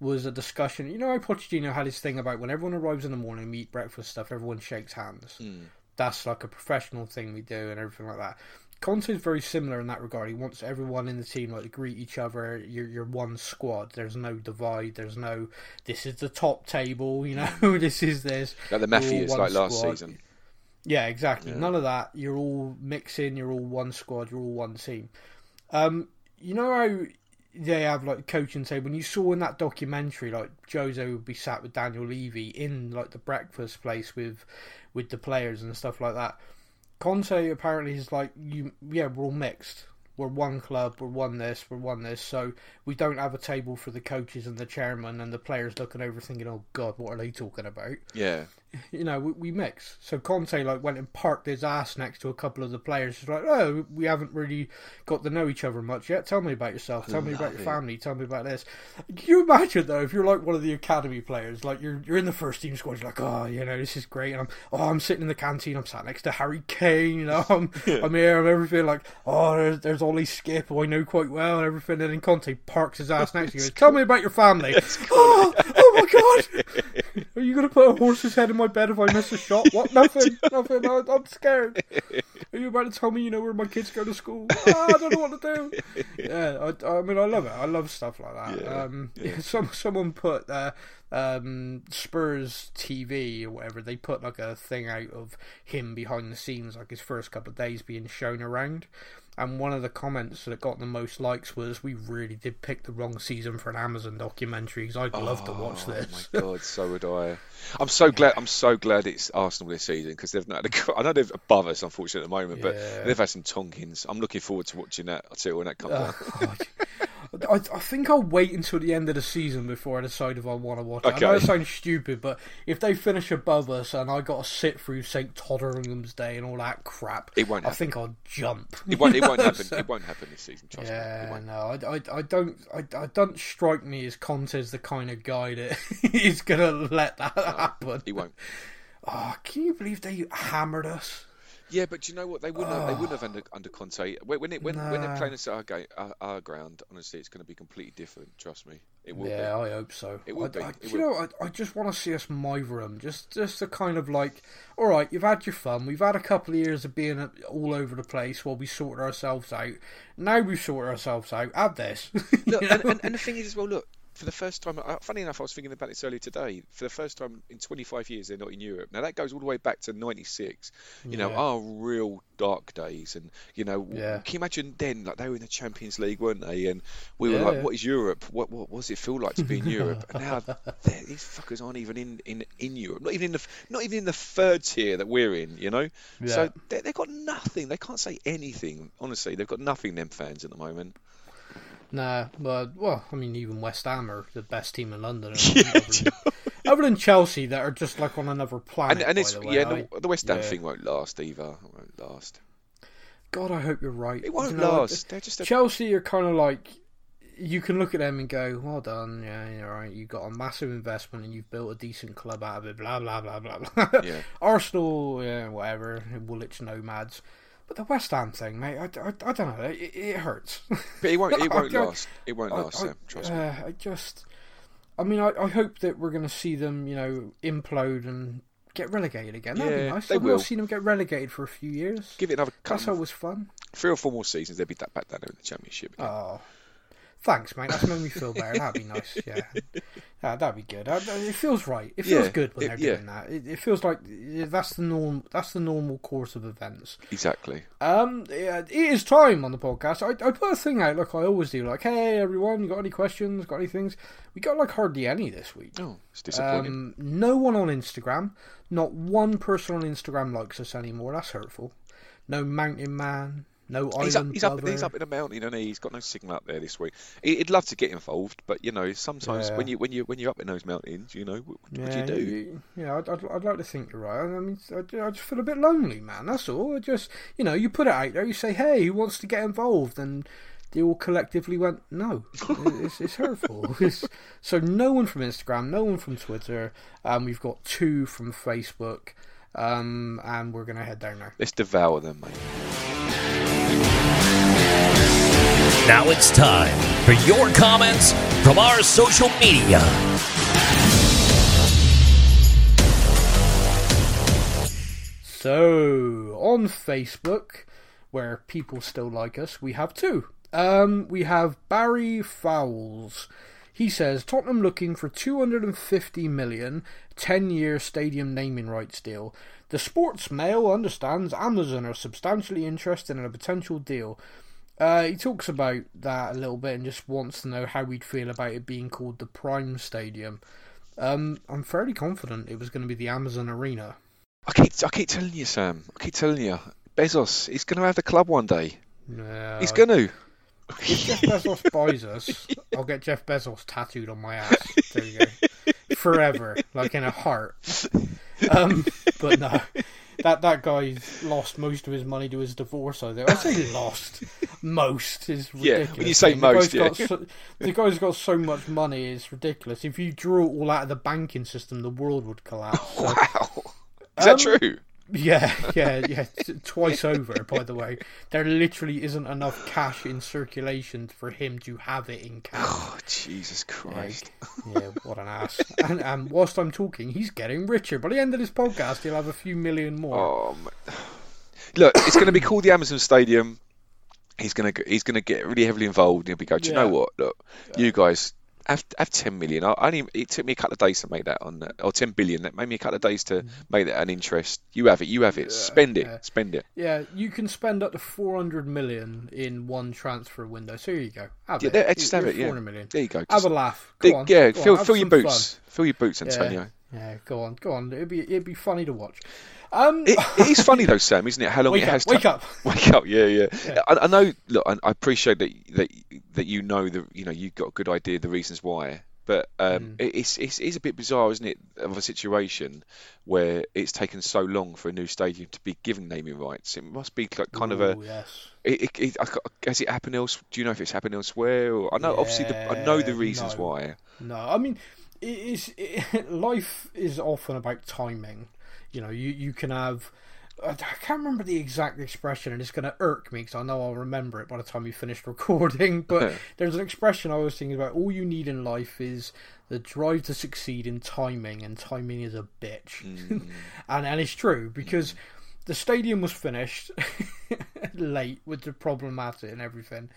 was a discussion. You know how Pochettino had his thing about when everyone arrives in the morning, we eat breakfast stuff, everyone shakes hands. That's like a professional thing we do and everything like that. Conte is very similar in that regard. He wants everyone in the team like to greet each other. You're, you're one squad. There's no divide. There's no this is the top table. You know [laughs] this is this. Like the all Mafias, like last season. Yeah, exactly. None of that. You're all mixing. You're all one squad. You're all one team. Um, you know how they have like coaching say when you saw in that documentary, like Jose would be sat with Daniel Levy in like the breakfast place with with the players and stuff like that. Conte apparently is like you. Yeah, we're all mixed. We're one club. We're one this. We're one this. So we don't have a table for the coaches and the chairman and the players looking over, thinking, "Oh God, what are they talking about?" Yeah. You know, we, we mix. So Conte like went and parked his ass next to a couple of the players. He's like, oh, we haven't really got to know each other much yet. Tell me about yourself. Tell me about your family. Tell me about this. Can you imagine though if you're like one of the academy players, like you're you're in the first team squad, you're like, oh, you know, this is great. And I'm oh, I'm sitting in the canteen. I'm sat next to Harry Kane. You know, I'm [laughs] I'm here. I'm everything like, oh, there's there's Ollie Skipp, who I know quite well, and everything. And then Conte parks his ass next to you. goes, Tell me about your family. [laughs] oh, oh oh my god. [laughs] Are you going to put a horse's head in my bed if I miss a shot? What? Nothing. [laughs] Nothing. I'm scared. Are you about to tell me you know where my kids go to school? Ah, I don't know what to do. [laughs] Yeah, I, I mean, I love it. I love stuff like that. Yeah, Um, some someone put uh, um, Spurs TV or whatever. They put like a thing out of him behind the scenes, like his first couple of days being shown around. And one of the comments that got the most likes was, "We really did pick the wrong season for an Amazon documentary. 'cause I'd love to watch oh, this." Oh my god, so would I. [laughs] I'm so glad. I'm so glad it's Arsenal this season because they've not. Had a, I know they're above us, unfortunately, at the moment, but they've had some tonkins. I'm looking forward to watching that. I'll tell you when that comes Oh, out. I, I think I'll wait until the end of the season before I decide if I want to watch it. I know Okay. it sounds stupid, but if they finish above us and I got to sit through St Totteringham's Day and all that crap, It won't I think I'll jump. It won't. It won't [laughs] happen. It won't happen this season. Trust me. Yeah, won't. no, I, I, I don't, I, I don't strike me as Conte's the kind of guy that [laughs] is gonna let that happen. He won't. [laughs] Oh, can you believe they hammered us? Yeah, but you know what? They wouldn't. Have, they wouldn't have oh. under under Conte. When when, it, when, when they're playing us at our, ga- our, our ground, honestly, it's going to be completely different. Trust me, it will Yeah, be. I hope so. It will I, be, I, it you know, I, I just want to see us mither them. Just, just to kind of like, all right, you've had your fun. We've had a couple of years of being all over the place while we sorted ourselves out. Now we've sorted ourselves out. Have this. [laughs] Look, and, and, and the thing is as well, look, for the first time, uh, funny enough, I was thinking about this earlier today. For the first time in 25 years, they're not in Europe. Now that goes all the way back to '96. You know, our real dark days, and you know, Yeah. can you imagine then? Like they were in the Champions League, weren't they? And we were Yeah, like, yeah. "What is Europe? What, what does it feel like to be in Europe?" [laughs] And now these fuckers aren't even in, in, in Europe. Not even in the not even in the third tier that we're in. You know, Yeah. so they, they've got nothing. They can't say anything. Honestly, they've got nothing. Them fans at the moment. Nah, but well, I mean, even West Ham are the best team in London. [laughs] other, than, other than Chelsea, that are just like on another planet. And, and it's the way. yeah, the, the West Ham yeah. thing won't last either. It won't last. God, I hope you're right. It won't You know, last. They're just a, Chelsea are kind of like you can look at them and go, "Well done, yeah, you're right. You've got a massive investment and you've built a decent club out of it." Blah blah blah blah blah. Yeah. [laughs] Arsenal, yeah, whatever, Woolwich nomads. But the West Ham thing, mate, I, I, I don't know. It, it hurts. but it won't. [laughs] It won't I- last. It won't last, Sam. Trust me. uh, I just, I mean, I, I hope that we're going to see them, you know, implode and get relegated again. That'd be Yeah, nice. they I've will. seen them get relegated for a few years. Give it another That's always fun. three or four more seasons. They'll be that back down there in the Championship. Again. Oh, thanks, mate. That's made me feel better. That'd be nice. Yeah, yeah that'd be good. It feels right. It feels Yeah, good when it- they're yeah. doing that. It, it feels like that's the norm. That's the normal course of events. Exactly. Um, yeah, it is time on the podcast. I, I put a thing out like I always do. Like, hey everyone, you got any questions? Got any things? We got like hardly any this week. Oh, it's disappointing. Um, no one on Instagram. Not one person on Instagram likes us anymore. That's hurtful. No mountain man. No he's up. He's up. He's up in a mountain, and he's got no signal up there this week. He- He'd love to get involved, but you know, sometimes Yeah. when you when you when you're up in those mountains, you know, what, what do you do? you- Yeah, I'd, I'd, I'd like to think you're right. I mean, I, I just feel a bit lonely, man. That's all. I just, you know, you put it out there. You say, "Hey, who wants to get involved?" And they all collectively went, "No." it's, it's hurtful. [laughs] It's, so no one from Instagram, no one from Twitter. Um, we've got two from Facebook. Um, and we're gonna head down there. Let's devour them, mate. Now it's time for your comments from our social media. So on Facebook, where people still like us, we have two. Um, we have Barry Fowles. He says Tottenham looking for 250 million 10-year stadium naming rights deal. The Sports Mail understands Amazon are substantially interested in a potential deal. Uh, he talks about that a little bit and just wants to know how we'd feel about it being called the Prime Stadium. Um, I'm fairly confident it was going to be the Amazon Arena. I keep I keep telling you, Sam. I keep telling you, Bezos, he's going to have the club one day. No, He's going to. If Jeff [laughs] Bezos buys us, I'll get Jeff Bezos tattooed on my ass. There you go. Forever, like in a heart. Um, but no, that that guy's lost most of his money to his divorce. I think I say lost. Most is ridiculous. Yeah, when you say The most, yeah. so, the guy's got so much money. It's ridiculous. If you drew it all out of the banking system, the world would collapse. So, [laughs] Wow. Is that Um, true? [laughs] yeah, yeah, yeah. Twice over, by the way. There literally isn't enough cash in circulation for him to have it in cash. Oh, Jesus Christ. Yeah, what an ass. [laughs] And, and whilst I'm talking, he's getting richer. By the end of this podcast, he'll have a few million more. Oh, ma- look, it's going to be called the Amazon Stadium. He's going to he's going to get really heavily involved. He'll be going. Do you know what? Look, you guys have have ten million. I I only it took me a couple of days to make that on, or ten billion. That made me a couple of days to mm-hmm. make that an interest. You have it. You have it. Spend it. Yeah. Spend it. Yeah, you can spend up to 400 million in one transfer window. So here you go. Have Yeah, it. there- just have Here's it. Yeah. 400 million. There you go. Have a laugh. Go dig- on. yeah, go fill have fill your boots. Fill your boots. Antonio. Yeah, yeah, go on, go on. It'd be it'd be funny to watch. Um, It, it is funny [laughs] though, Sam, isn't it? How long wake it up, has. wake up. [laughs] Wake up, yeah, yeah. Yeah. I, I know. Look, I, I appreciate that that that you know the you know you've got a good idea of the reasons why, but um, Mm. it, it's, it's it's a bit bizarre, isn't it, of a situation where it's taken so long for a new stadium to be given naming rights. It must be like kind of a. Yes. It, it, it, has it happened else? Do you know if it's happened elsewhere? Or, I know obviously the, I know the reasons no. why. No, I mean, it is it, [laughs] life is often about timing. You know, you you can have. I can't remember the exact expression, and it's going to irk me because I know I'll remember it by the time we finished [laughs] recording. But there's an expression I was thinking about. All you need in life is the drive to succeed in timing, and timing is a bitch. Mm. [laughs] and and it's true because the stadium was finished [laughs] late with the problematic and everything.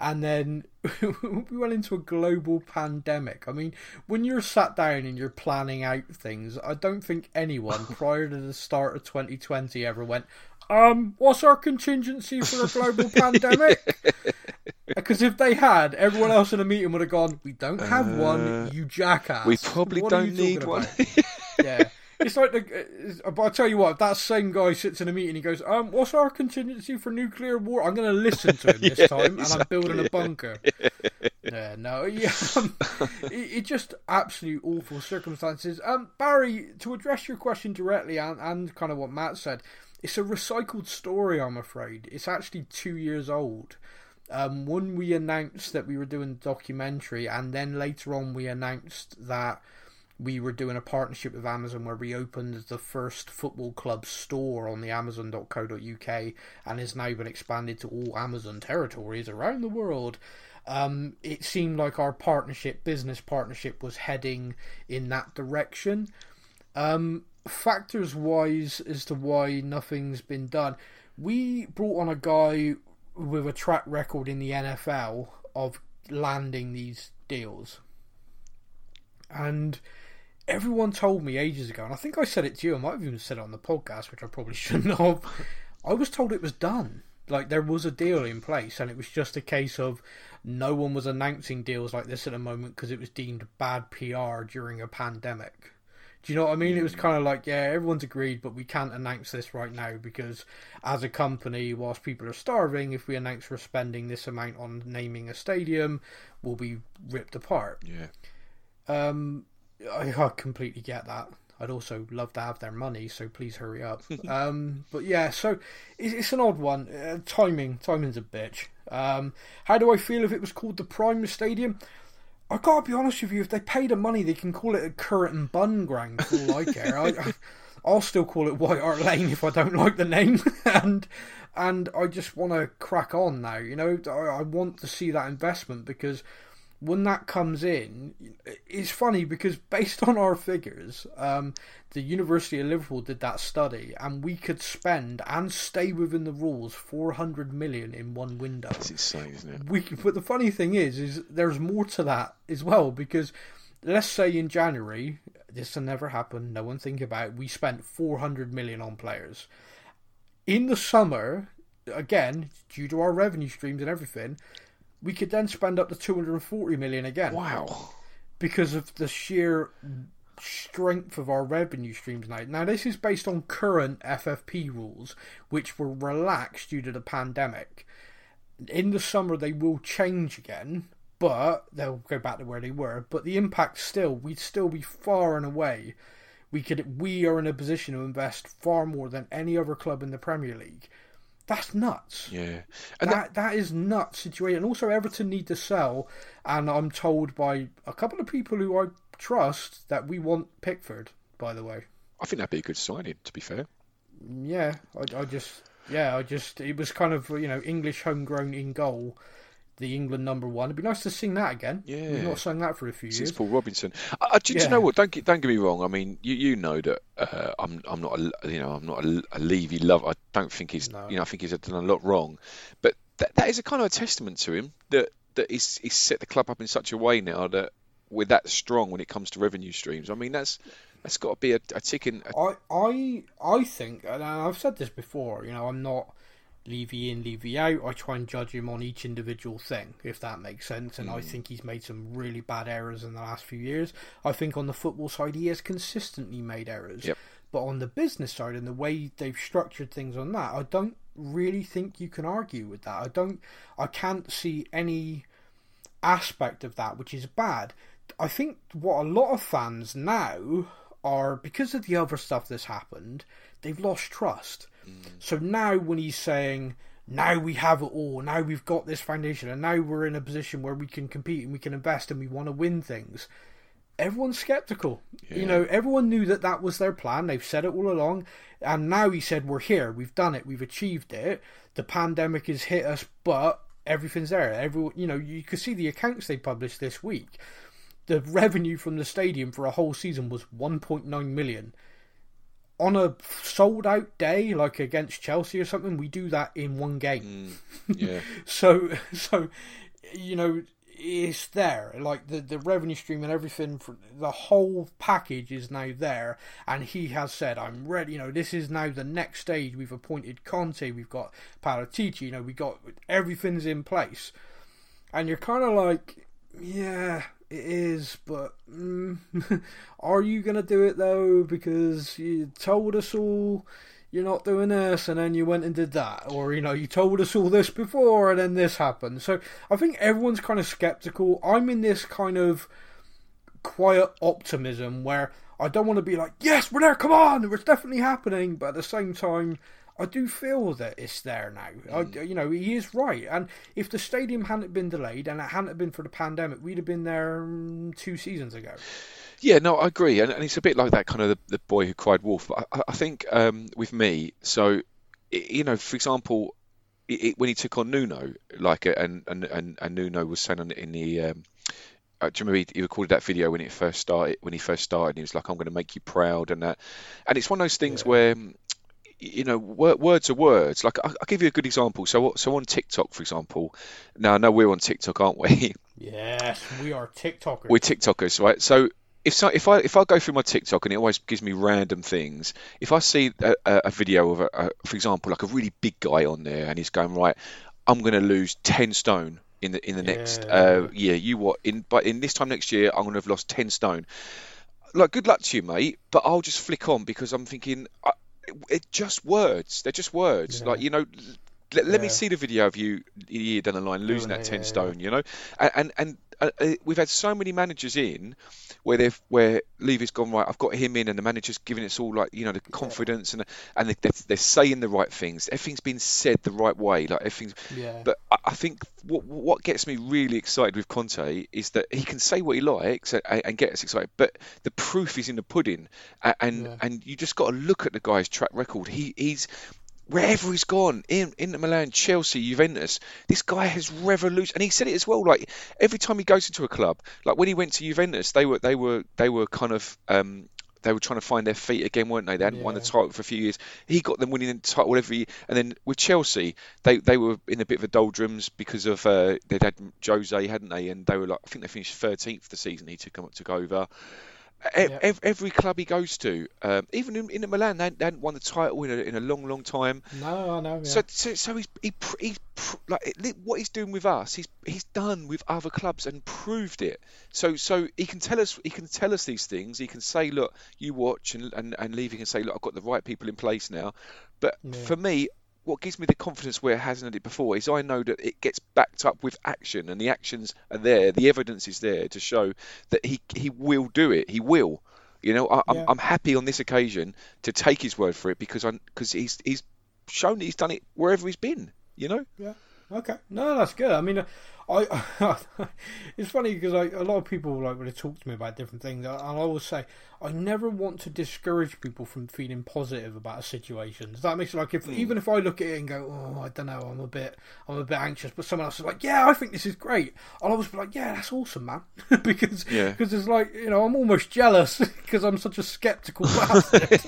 And then [laughs] we went into a global pandemic. I mean, when you're sat down and you're planning out things, I don't think anyone [laughs] prior to the start of 2020 ever went, um, what's our contingency for a global [laughs] pandemic? Because if they had, everyone else in the meeting would have gone, "We don't have Uh, one, you jackass." we probably What don't need one." yeah, it's like the. uh, But I tell you what, that same guy sits in a meeting, he goes, "Um, what's our contingency for nuclear war?" I'm going to listen to him [laughs] this Yeah, time, and I'm building a bunker. [laughs] yeah, no, yeah, um, it, it just absolute awful circumstances. Um, Barry, to address your question directly and and kind of what Matt said, it's a recycled story. I'm afraid it's actually two years old. Um, when we announced that we were doing documentary, and then later on we announced that we were doing a partnership with Amazon where we opened the first football club store on the Amazon.co.uk and has now been expanded to all Amazon territories around the world. Um, it seemed like our partnership, business partnership, was heading in that direction. Um, factors wise as to why nothing's been done, we brought on a guy with a track record in the NFL of landing these deals. And everyone told me ages ago, and I think I said it to you, I might have even said it on the podcast, which I probably [laughs] shouldn't have. I was told it was done. Like there was a deal in place, and it was just a case of no one was announcing deals like this at the moment because it was deemed bad PR during a pandemic. Do you know what I mean? It was kind of like, yeah, everyone's agreed, but we can't announce this right now because, as a company, whilst people are starving, if we announce we're spending this amount on naming a stadium, we'll be ripped apart. Yeah. Um, I, I completely get that. I'd also love to have their money, so please hurry up. [laughs] um, but yeah, so it's, it's an odd one. Uh, timing, timing's a bitch. Um, how do I feel if it was called the Prime Stadium? I gotta be honest with you. If they pay the money, they can call it a Current and Bun Ground all I care. I, I, I'll still call it White Hart Lane if I don't like the name, [laughs] and and I just want to crack on now. You know, I, I want to see that investment because when that comes in, it's funny because based on our figures, um, the University of Liverpool did that study, and we could spend and stay within the rules 400 million in one window. It's insane, isn't it? We, but the funny thing is, is there's more to that as well because let's say in January, this will never happen. No one think about it. We spent 400 million on players. In the summer, again, due to our revenue streams and everything, we could then spend up to 240 million again Wow. because of the sheer strength of our revenue streams now. Now, this is based on current FFP rules, which were relaxed due to the pandemic. In the summer, they will change again, but they'll go back to where they were. But the impact still, we'd still be far and away. We could, we are in a position to invest far more than any other club in the Premier League. That's nuts Yeah. And that, that that is nuts situation. And also, Everton need to sell, and I'm told by a couple of people who I trust that we want Pickford. By the way, I think that'd be a good signing, to be fair. yeah, I, I just yeah, I just it was kind of you know English homegrown in goal, the England number one. It'd be nice to sing that again. Yeah. we've not sung that for a few Since years. Paul Robinson. I, I, do, do you know what? Don't get, don't get me wrong. I mean, you, you know that uh, I'm I'm not a, you know I'm not a, a Levy lover. I don't think he's No. you know I think he's done a lot wrong, but that, that is a kind of a testament to him that that he's, he's set the club up in such a way now that we're that strong when it comes to revenue streams. I mean that's that's got to be a, a ticking. A, I I I think, and I've said this before. You know, I'm not Levy in, Levy out. I try and judge him on each individual thing, if that makes sense. And I hmm. think he's made some really bad errors in the last few years. I think on the football side, he has consistently made errors. Yep. But on the business side and the way they've structured things on that, I don't really think you can argue with that. I don't. I can't see any aspect of that which is bad. I think what a lot of fans now are because of the other stuff that's happened, they've lost trust. Mm. So now when he's saying, now we have it all, now we've got this foundation, and now we're in a position where we can compete and we can invest and we want to win things. everyone's skeptical. You know, everyone knew that that was their plan. They've said it all along, and now he said, "We're here. We've done it. We've achieved it. The pandemic has hit us, but everything's there. Every, you know, you could see the accounts they published this week. The revenue from the stadium for a whole season was 1.9 million. On a sold out day, like against Chelsea or something, we do that in one game. Mm, [laughs] yeah. So, so you know, it's there. Like the the revenue stream and everything for the whole package is now there. And he has said, "I'm ready." You know, this is now the next stage. We've appointed Conte. We've got Paratici. You know, we got everything's in place. And you're kind of like, yeah, it is, but mm, [laughs] are you gonna do it though? Because you told us all you're not doing this, and then you went and did that, or you know, you told us all this before, and then this happened. So I think everyone's kind of skeptical. I'm in this kind of quiet optimism where I don't want to be like, yes, we're there, come on, it's definitely happening, but at the same time. I do feel that it's there now. I, you know, he is right. And if the stadium hadn't been delayed and it hadn't been for the pandemic, we'd have been there um, two seasons ago. Yeah, no, I agree, and, and it's a bit like that kind of the, the boy who cried wolf. But I, I think um, with me, so you know, for example, it, it, when he took on Nuno, like, uh, and and and, and Nuno was saying in the. Um, uh, do you remember he, he recorded that video when it first started? When he first started, he was like, "I'm going to make you proud," and that. And it's one of those things where you know, words are words. Like I'll give you a good example. So, so on TikTok, for example. Now I know we're on TikTok, aren't we? [laughs] Yes, we are TikTokers. We're TikTokers, right? So if so, if I if I go through my TikTok and it always gives me random things, if I see a, a video of, a, a, for example, like a really big guy on there and he's going right, I'm going to lose ten stone in the in the Yeah. next uh, year. You what? In but in this time next year, I'm going to have lost ten stone. Like good luck to you, mate. But I'll just flick on because I'm thinking, I, it just words. They're just words. Like you know. Let, let me see the video of you a year down the line losing that it, 10 yeah, yeah. stone, you know? And, and, and uh, uh, we've had so many managers in where they've where Levy's gone right. I've got him in, and the manager's giving us all like you know the confidence and and they, they're, they're saying the right things. Everything's been said the right way. Like everything's. Yeah. But I, I think what what gets me really excited with Conte is that he can say what he likes and, and get us excited, but the proof is in the pudding. And Yeah. and you just got to look at the guy's track record. He he's wherever he's gone, in Inter Milan, Chelsea, Juventus, this guy has revolution. And he said it as well. Like every time he goes into a club, like when he went to Juventus, they were they were they were kind of. Um, they were trying to find their feet again, weren't they? They hadn't won the title for a few years. He got them winning the title every year. And then with Chelsea, they, they were in a bit of a doldrums because of uh, they'd had Jose, hadn't they? And they were like, I think they finished 13th the season he took took over. Ev- Every club he goes to, um, even in, in Milan, they hadn't, they hadn't won the title in a, in a long, long time. No, I know. Yeah. So, so, so he's, he, he's like what he's doing with us. He's he's done with other clubs and proved it. So, so he can tell us he can tell us these things. He can say, look, you watch, and and and Levy can say, look, I've got the right people in place now. But Yeah. for me, what gives me the confidence where it hasn't had it before is I know that it gets backed up with action, and the actions are there. The evidence is there to show that he he will do it. He will. You know, I, I'm, Yeah. I'm happy on this occasion to take his word for it because I because he's he's shown that he's done it wherever he's been. You know. Yeah. Okay. No, that's good. I mean, I. [laughs] it's funny because I, a lot of people like when they talk to me about different things, and I'll always say I never want to discourage people from feeling positive about a situation. Does that make sense? Like if hmm. even if I look at it and go, oh, I don't know, I'm a bit, I'm a bit anxious, but someone else is like, yeah, I think this is great. I'll always be like, yeah, that's awesome, man, [laughs] because Yeah. because it's like you know I'm almost jealous [laughs] because I'm such a skeptical bastard.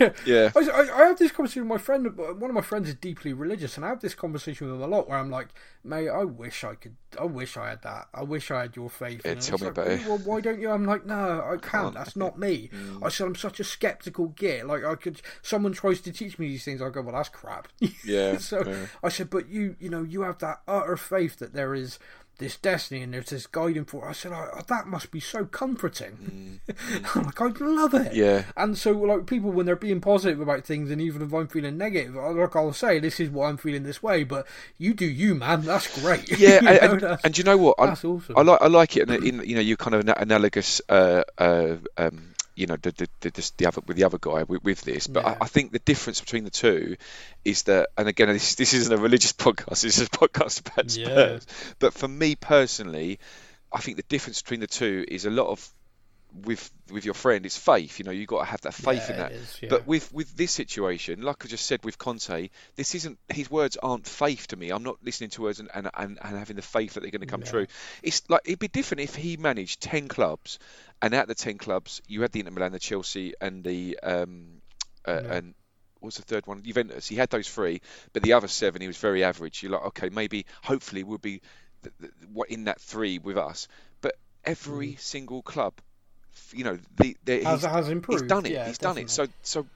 yeah. Yeah. I, I, I have this conversation with my friend. One of my friends is deeply religious, and I have this conversation with him a lot. Where I'm like, "Mate, I wish I could. I wish I had that. I wish I had your faith." Yeah, tell me like, about it. Well, why don't you? I'm like, no, I can't. That's not me. Mm. [laughs] I said I'm such a skeptical git. Like I could. Someone tries to teach me these things. I go, well, that's crap. [laughs] Yeah, so yeah. I said, but you, you know, you have that utter faith that there is. This destiny and there's this guiding for. I said, oh, that must be so comforting. [laughs] I'm like, I love it. Mm. Yeah. And so, like people, when they're being positive about things, and even if I'm feeling negative, like I'll say, this is what I'm feeling this way. But you do you, man. That's great. [laughs] Yeah, You and, know, and, that's- and do you know what? I, that's awesome. I like I like it in, in you know you kind of ana- analogous uh, uh, um, you know the the, the, the, the other with the other guy with, with this, but Yeah. I, I think the difference between the two is that, and again, this this isn't a religious [laughs] podcast. This is a podcast about Yeah. Spurs. But for me personally, I think the difference between the two is a lot of with with your friend, it's faith. You know, you've got to have that faith Yeah, in that. yeah. But with with this situation, like I just said with Conte, this isn't his words aren't faith to me. I'm not listening to words and and, and, and having the faith that they're going to come Yeah. true. It's like it'd be different if he managed ten clubs, and out of the ten clubs, you had the Inter Milan, the Chelsea, and the um uh, Yeah. and what's the third one? Juventus. He had those three, but the other seven, he was very average. You're like, okay, maybe, hopefully, we'll be what in that three with us. But every single club, you know, the, the. Has- he's, has improved, He's done it. yeah, he's done it. So, so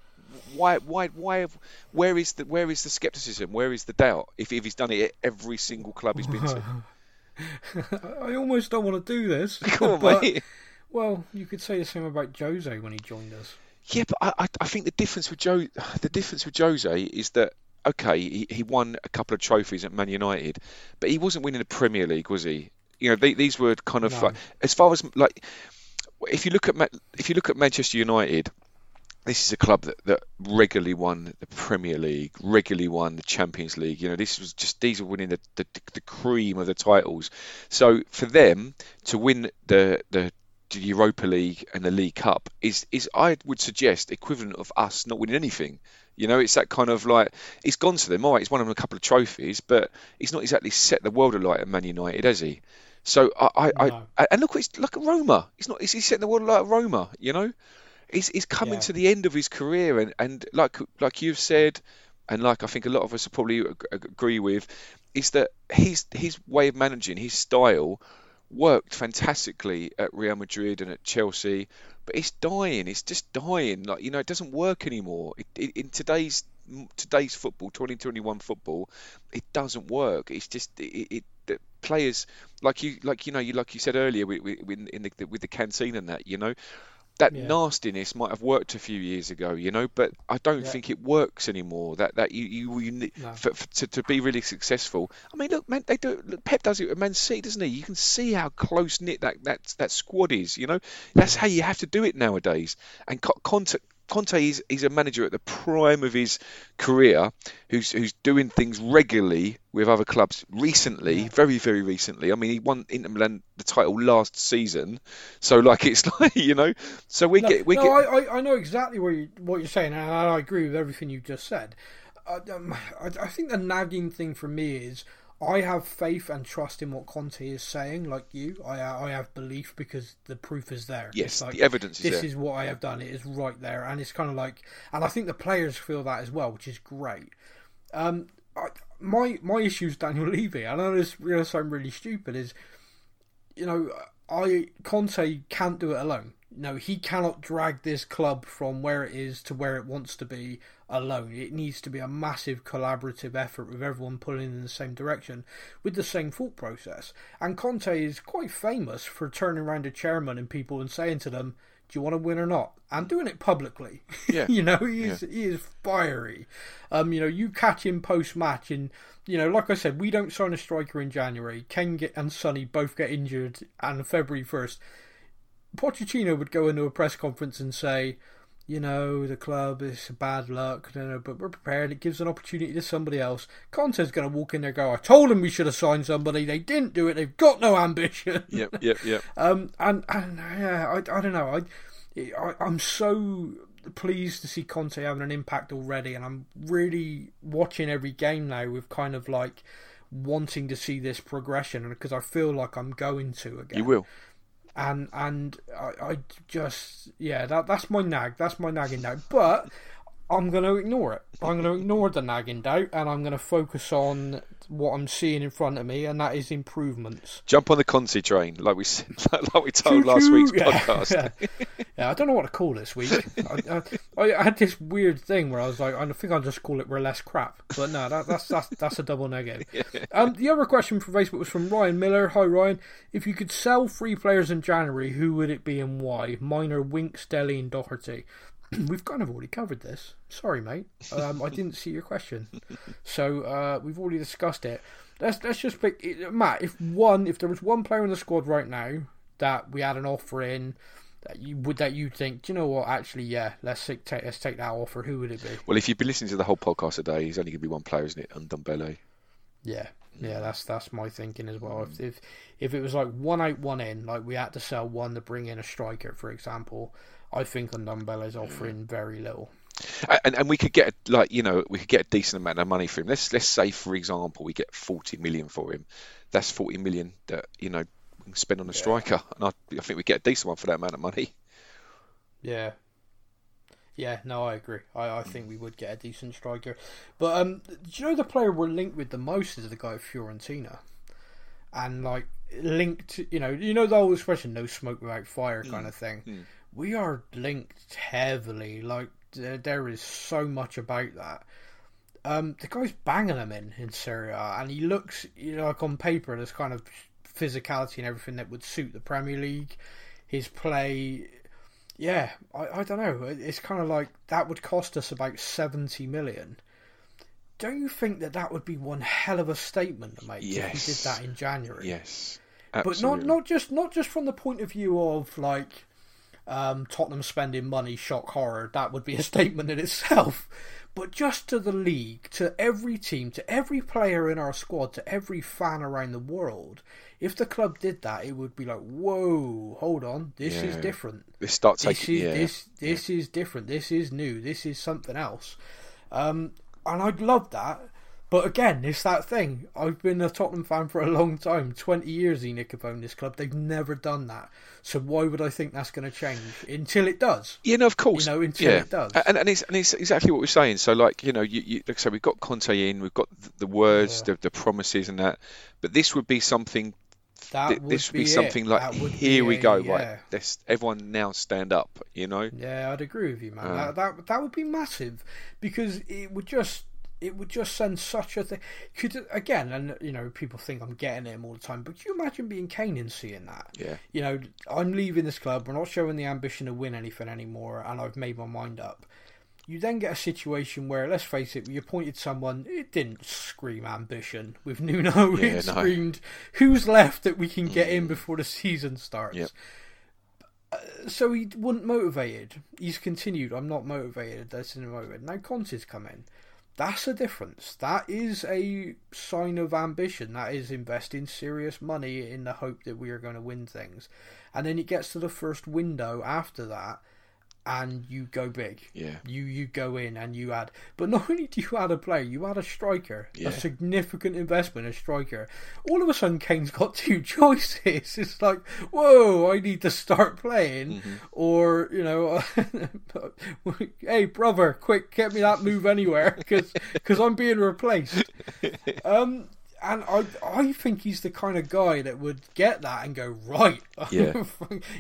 why, why, why? Have, where is the where is the skepticism? Where is the doubt? If if he's done it at every single club he's been to, [laughs] I almost don't want to do this. [laughs] come on, but, mate. Well, you could say the same about Jose when he joined us. Yeah, but I, I, I think the difference with Joe, the difference with Jose is that okay, he, he won a couple of trophies at Man United, but he wasn't winning the Premier League, was he? You know, they, these were kind of No. like, as far as like, if you look at if you look at Manchester United, this is a club that, that regularly won the Premier League, regularly won the Champions League. You know, this was just these are winning the, the, the cream of the titles. So for them to win the the the Europa League and the League Cup is is I would suggest equivalent of us not winning anything. You know, it's that kind of like it's gone to them. All right, he's won them a couple of trophies, but he's not exactly set the world alight at Man United, has he? So I, I, No. I and look, it's look at Roma. He's not. Is he setting the world like Roma? You know, he's he's coming Yeah. to the end of his career, and and like like you've said, and like I think a lot of us will probably ag- ag- agree with, is that his his way of managing, his style, worked fantastically at Real Madrid and at Chelsea, but it's dying. It's just dying. Like you know, it doesn't work anymore. It, it, in today's today's football, 2021 football, it doesn't work. It's just it, it players like you like you know you like you said earlier with, with, in the, with the canteen and that you know that Yeah. nastiness might have worked a few years ago, you know, but I don't Yeah. think it works anymore. That that you you, you No. for, for, to, to be really successful. I mean, look, man, they do. Look, Pep does it with Man City, doesn't he? You can see how close knit that that that squad is. You know, that's how you have to do it nowadays. And Co- Conte. Is, is a manager at the prime of his career, who's who's doing things regularly with other clubs. Recently, very very recently. I mean, he won Inter Milan the title last season, so like it's [laughs] like you know. So we No, get we no, get. I, I, I know exactly what you what you're saying, and I agree with everything you've just said. I, um, I, I think the nagging thing for me is I have faith and trust in what Conte is saying. Like you, I I have belief because the proof is there. Yes, like, the evidence is this there. is what I have done. It is right there, and it's kind of like, and I think the players feel that as well, which is great. Um, I, my my issue is Daniel Levy. I know this really sound really stupid. Is you know, I Conte can't do it alone. No, he cannot drag this club from where it is to where it wants to be alone. It needs to be a massive collaborative effort with everyone pulling in the same direction with the same thought process. And Conte is quite famous for turning around to chairman and people and saying to them, "Do you want to win or not?" and doing it publicly. [laughs] Yeah. you know, he is he is fiery. Um, you know, you catch him post match, and you know, like I said, we don't sign a striker in January. Kane get, and Sonny both get injured, and February first, Pochettino would go into a press conference and say, you know, the club is bad luck, but we're prepared. It gives an opportunity to somebody else. Conte's going to walk in there and go, I told them we should have signed somebody. They didn't do it. They've got no ambition. Yep, [laughs] yep, yep. Um, and, and yeah, I, I don't know. I, I, I'm so pleased to see Conte having an impact already, and I'm really watching every game now with kind of like wanting to see this progression, because I feel like I'm going to again You will. And and I, I just yeah that that's my nag that's my nagging doubt but I'm going to ignore it I'm going [laughs] to ignore the nagging doubt and I'm going to focus on what I'm seeing in front of me and that is improvements Jump on the Conte train, like we [laughs] like we told last week's [laughs] yeah, podcast. yeah. Yeah, I don't know what to call this week. I, I, I had this weird thing where I was like, I think I'll just call it "We're less crap," but no, that, that's that's that's a double negative. Um, the other question from Facebook was from Ryan Miller. Hi Ryan, if you could sell three players in January, who would it be and why? Mine are Winks, Dele, and Doherty. [clears throat] We've kind of already covered this. Sorry, mate. Um, I didn't see your question, so uh, we've already discussed it. Let's let's just pick Matt. If one, if there was one player in the squad right now that we had an offer in, that you would that you think, do you know what? Actually, yeah, let's take let's take that offer. Who would it be? Well, if you've been listening to the whole podcast today, he's only going to be one player, isn't it? Ndombele. Yeah, Yeah, that's that's my thinking as well. If if if it was like one out, one in, like we had to sell one to bring in a striker, for example, I think Ndombele is mm. offering very little. And, and we could get like you know we could get a decent amount of money for him. Let's let's say for example we get 40 million for him. That's 40 million that you know we can spend on a striker, and I, I think we get a decent one for that amount of money. Yeah. Yeah, no, I agree. I, I think we would get a decent striker. But um do you know the player we're linked with the most is the guy at Fiorentina? And like linked you know, you know the old expression no smoke without fire mm. kind of thing. Mm. We are linked heavily. Like there, there is so much about that. Um, the guy's banging him in in Serie A, and he looks, you know, like on paper, there's kind of physicality and everything that would suit the Premier League. His play, yeah, I, I don't know. It's kind of like that would cost us about seventy million. Don't you think that that would be one hell of a statement to make if he did that in January? Yes, but not not just not just from the point of view of like um, Tottenham spending money, shock horror. That would be a [laughs] statement in itself. But just to the league, to every team, to every player in our squad, to every fan around the world, if the club did that, it would be like, whoa, hold on, this is different. Let's start This taking is yeah. this this is different. This is new. This is something else. Um, and I'd love that. But again, it's that thing. I've been a Tottenham fan for a long time. 20 years ENIC have owned this club. They've never done that. So why would I think that's going to change? Until it does. Yeah, no, of course. You know, until yeah. it does. And, and it's and it's exactly what we're saying. So, like, you know, you, you like I said, we've got Conte in, we've got the, the words, the, the promises, and that. But this would be something. That th- would this would be, it. something like, here we a- go, yeah. right? Let's everyone now stand up. You know. Yeah, I'd agree with you, man. Uh. that, that that would be massive because it would just it would just send such a thing. Could again, and you know, people think I'm getting him all the time, but could you imagine being Kane and seeing that? Yeah. You know, I'm leaving this club. We're not showing the ambition to win anything anymore, and I've made my mind up. You then get a situation where, let's face it, we appointed someone. It didn't scream ambition with [laughs] Nuno. Yeah, it no. screamed, "Who's left that we can get in mm. before the season starts?" Yep. Uh, so he wasn't motivated. He's continued. I'm not motivated. That's not motivated. Now Conte's come in. That's a difference. That is a sign of ambition. That is investing serious money in the hope that we are going to win things. And then it gets to the first window after that, and you go big. Yeah. You you go in and you add. But not [laughs] only do you add a player, you add a striker. Yeah. A significant investment, a striker. All of a sudden, Kane's got [laughs] two choices. It's like, whoa, I need to start playing, Mm-hmm. or you know, [laughs] hey brother, quick, get me that move anywhere because because I'm being replaced. Um, and I I think he's the kind of guy that would get that and go right. [laughs] Yeah.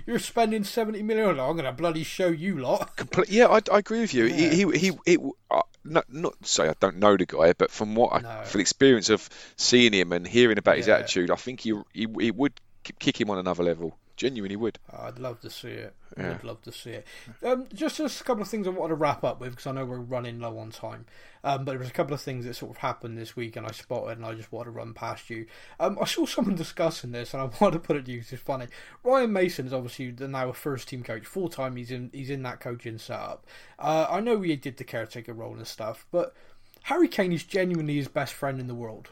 you're spending seventy million. I'm gonna bloody show you lot. Comple- Yeah, I, I agree with you. He, he, he, it, uh, not, not say I don't know the guy, but from what I, No. for the experience of seeing him and hearing about his attitude, I think he, he, he would kick him on another level. Genuinely would. I'd love to see it. Yeah. I'd love to see it. Um, just, just a couple of things I wanted to wrap up with because I know we're running low on time. Um, but there was a couple of things that sort of happened this week and I spotted and I just wanted to run past you. Um, I saw someone [laughs] discussing this and I wanted to put it to you 'cause it's funny. Ryan Mason is obviously the- now a first team coach. Full time he's in he's in that coaching setup. Uh, I know he did the caretaker role and stuff, but Harry Kane is genuinely his best friend in the world.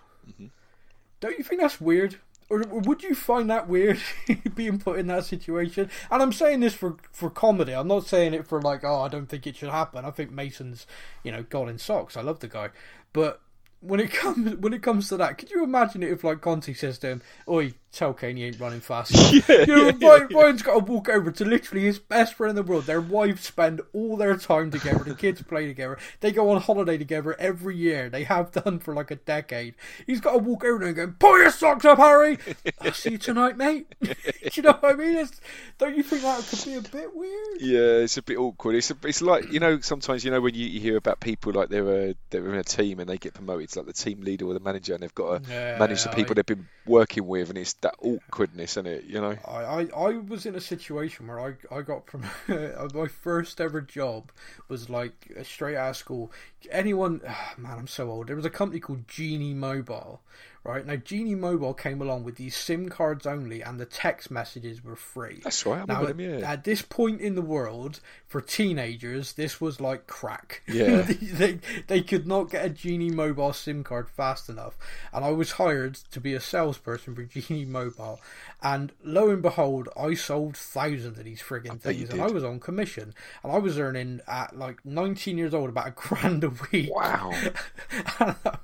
Don't you think that's weird? Would you find that weird [laughs] being put in that situation? And I'm saying this for for comedy. I'm not saying it for like, oh, I don't think it should happen. I think Mason's, you know, God in socks. I love the guy, but when it [laughs] comes when it comes to that, could you imagine it if like Conte says to him, "Oi, tell Kane he ain't running fast." [laughs] enough." you know, Ryan, Ryan's got to walk over to literally his best friend in the world. Their wives spend all their time together. The kids play together. They go on holiday together every year. They have done for like a decade. He's got to walk over there and go, "Pull your socks up, Harry. [laughs] I'll see you tonight, mate." Do [laughs] you know what I mean? It's, don't you think that could be a bit weird? Yeah, it's a bit awkward. It's a, it's like you know sometimes you know when you, you hear about people like they're a, they're in a team and they get promoted, it's like the team leader or the manager, and they've got to Yeah, manage the people I- they've been working with, and it's that awkwardness, isn't it? You know. I, I, I was in a situation where I, I got from [laughs] my first ever job was like a straight out of school. Anyone, ah, [sighs] man, I'm so old. There was a company called Genie Mobile, right? Now, Genie Mobile came along with these SIM cards only, and the text messages were free. That's right. Now, them. Yeah. at this point in the world, for teenagers, this was like crack. Yeah. [laughs] they, they could not get a Genie Mobile SIM card fast enough, and I was hired to be a salesperson for [laughs] Genie Mobile, and lo and behold, I sold thousands of these frigging things, and I was on commission, and I was earning at like 19 years old about a grand a week. Wow. [laughs] I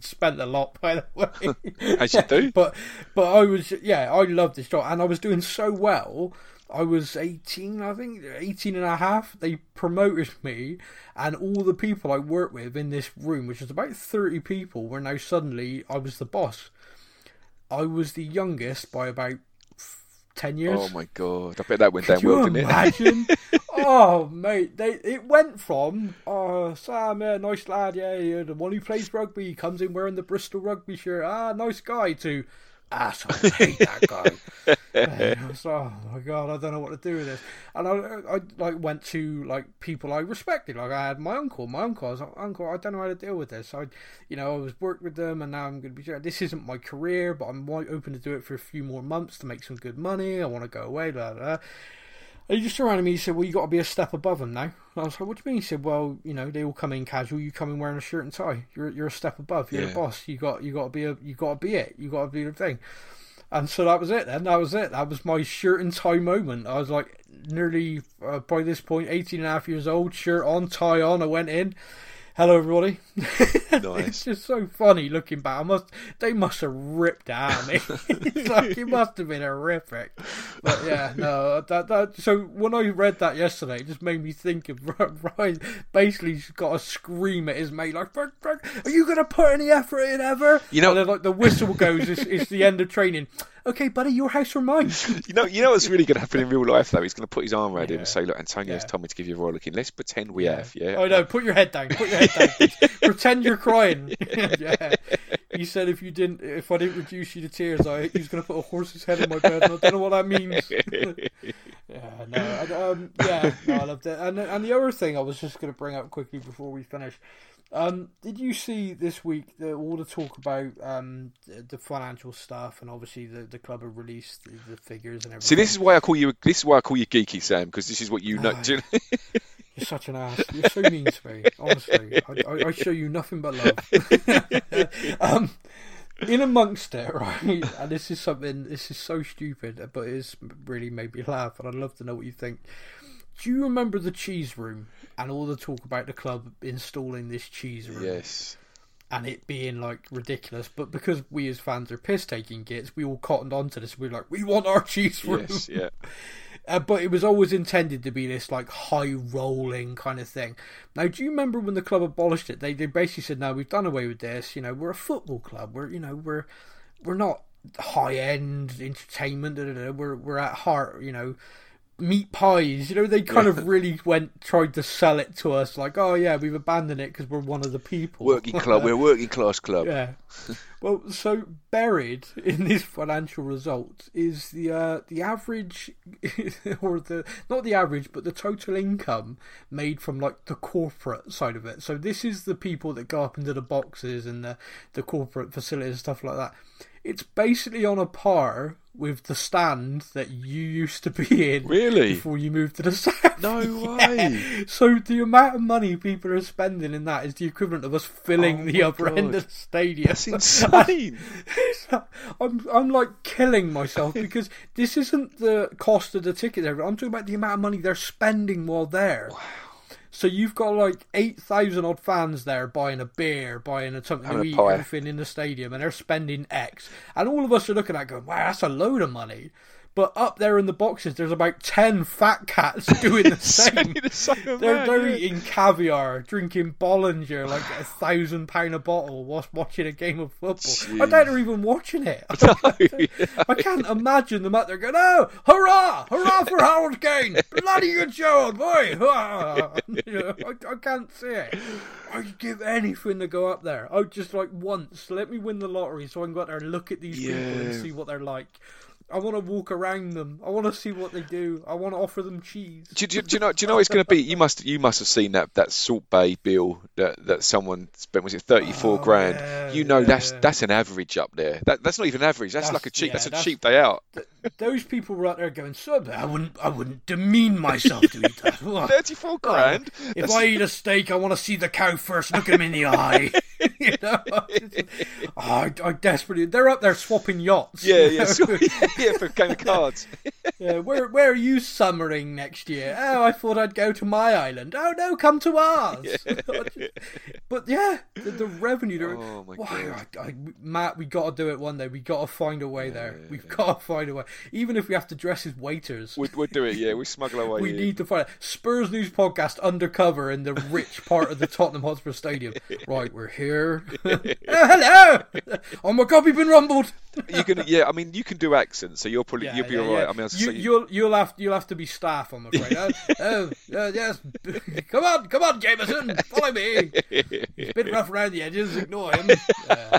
spent a lot, by the way. [laughs] As you do. [laughs] But but I was yeah, I loved this job and I was doing so well. I was 18, I think, 18 and a half. They promoted me, and all the people I worked with in this room, which was about 30 people, were now suddenly I was the boss. I was the youngest by about 10 years. Oh my god! I bet that went down Can well, didn't it? imagine? [laughs] oh mate, they it went from oh Sam, yeah, nice lad, yeah, yeah, the one who plays rugby comes in wearing the Bristol rugby shirt, ah, nice guy, to asshole, I hate that guy. [laughs] And I was, oh my god, I don't know what to do with this. And I, I like went to like people I respected. Like I had my uncle. My uncle, I was like, uncle, I don't know how to deal with this. I, you know, I was worked with them, and now I'm going to be. This isn't my career, but I'm open to do it for a few more months to make some good money. I want to go away. Blah, blah, blah. And he just turned around me and said, Well, you got to be a step above them now. And I was like, What do you mean? He said, Well, you know, they all come in casual. You come in wearing a shirt and tie. You're you're a step above. You're Yeah. the boss. You got you got to be a you got to be it. You got to be the thing. And so that was it. Then that was it. That was my shirt and tie moment. I was like nearly uh, by this point 18 and a half years old, shirt on, tie on. I went in. Hello, everybody. [laughs] it's just so funny looking back. I must, they must have ripped out of me. [laughs] it's like it must have been horrific. But yeah, no, that that. So when I read that yesterday, it just made me think of [laughs] Ryan. Basically, he's got a scream at his mate like, "Frank, Frank, "Are you going to put any effort in ever?" You know- and then like the whistle goes. It's, it's the end of training. Okay, buddy, your house or mine? You know, you know what's really going to happen in real life though? He's going to put his arm around him and say, "Look, Antonio's Yeah. told me to give you a royal looking. Let's pretend we have, yeah." I know. Put your head down. Put your head down. [laughs] Pretend you're crying. [laughs] yeah. He said if you didn't, if I didn't reduce you to tears, I he was going to put a horse's head in my bed, and I don't know what that means. [laughs] yeah, no, I, um, yeah, no, I loved it. And and the other thing I was just going to bring up quickly before we finish. Um, did you see this week the, all the talk about um, the, the financial stuff and obviously the, the club have released the, the figures and everything? See, this is why I call you. This is why I call you geeky, Sam, because this is what you know. Do you know- [laughs] You're such an ass. You're so mean to me. Honestly, I, I, I show you nothing but love. [laughs] um, in amongst it, right? And this is something. This is so stupid, but it's really made me laugh, and I'd love to know what you think. Do you remember the cheese room and all the talk about the club installing this cheese room yes. and it being like ridiculous? But because we as fans are piss taking gits, we all cottoned onto this. We are like, we want our [laughs] cheese room. Yes. Yeah. [laughs] Uh, but it was always intended to be this like high rolling kind of thing. Now, do you remember when the club abolished it? They they basically said, "No, we've done away with this. You know, we're a football club. We're you know we're we're not high end entertainment. Da, da, da. We're we're at heart. You know." Meat pies, you know, they kind of really went tried to sell it to us like, oh yeah, we've abandoned it because we're one of the people. Working club. We're a working class club. Yeah. [laughs] Well, so buried in this financial result is the uh, the average, [laughs] or the not the average, but the total income made from like the corporate side of it. So this is the people that go up into the boxes and the the corporate facilities and stuff like that. It's basically on a par with the stand that you used to be in Really? before you moved to the [laughs] south. No Yeah. way. So the amount of money people are spending in that is the equivalent of us filling Oh the upper end of the stadium. That's [laughs] insane. I'm I'm like killing myself [laughs] because this isn't the cost of the ticket. I'm talking about the amount of money they're spending while there. So you've got like eight thousand odd fans there buying a beer, buying a something Having to eat, everything in the stadium, and they're spending X. And all of us are looking at it going, "Wow, that's a load of money." But up there in the boxes, there's about ten fat cats [laughs] doing the [laughs] same. The same They're, amount, they're yeah. eating caviar, drinking Bollinger like a thousand pound a bottle whilst watching a game of football. I doubt they're even watching it. [laughs] I can't imagine them out there going, "Oh, hurrah, hurrah for Howard Kane! Bloody good show, boy!" hurrah." You know, I, I can't see it. I'd give anything to go up there. I'd just like once let me win the lottery so I can go out there and look at these people and see what they're like. I want to walk around them. I want to see what they do. I want to offer them cheese. Do, do, do you know? Do you know what it's going to be? You must you must have seen that that Salt Bae bill that, that someone spent. Was it thirty four Oh, grand? yeah, you know that's yeah. that's an average up there. That that's not even average. That's, That's- like a cheap. yeah, that's a that's- cheap day out. Those people were out there going, "Sir, I wouldn't, I wouldn't demean myself to eat that." [laughs] What? Thirty four grand. If That's- I eat a steak, I want to see the cow first. Look him in the eye. [laughs] you know, [laughs] oh, I, I desperately. They're up there swapping yachts. yeah, yeah, so- yeah, for a game of cards. Yeah, where where are you summering next year? Oh, I thought I'd go to my island. Oh no, come to ours. but yeah, the, the revenue. Oh, my Why, I, I, Matt, we got to do it one day. We got to find a way there. We've got to find a way, even if we have to dress as waiters. We'd, we'd do it. Yeah, we smuggle our [laughs] way. We in. need to find it. Spurs News Podcast undercover in the rich part of the Tottenham Hotspur Stadium. [laughs] Right, we're here. [laughs] oh, hello! Oh my god, we've been rumbled. You can, yeah. I mean, you can do accents, so you'll probably Yeah, you'll be yeah, all right. yeah. I mean, I you, saying, you'll you'll have you'll have to be staff. I'm afraid. oh, uh, yes. come on, come on, Jameson, follow me. He's bit rough around the edges. Ignore him. Uh,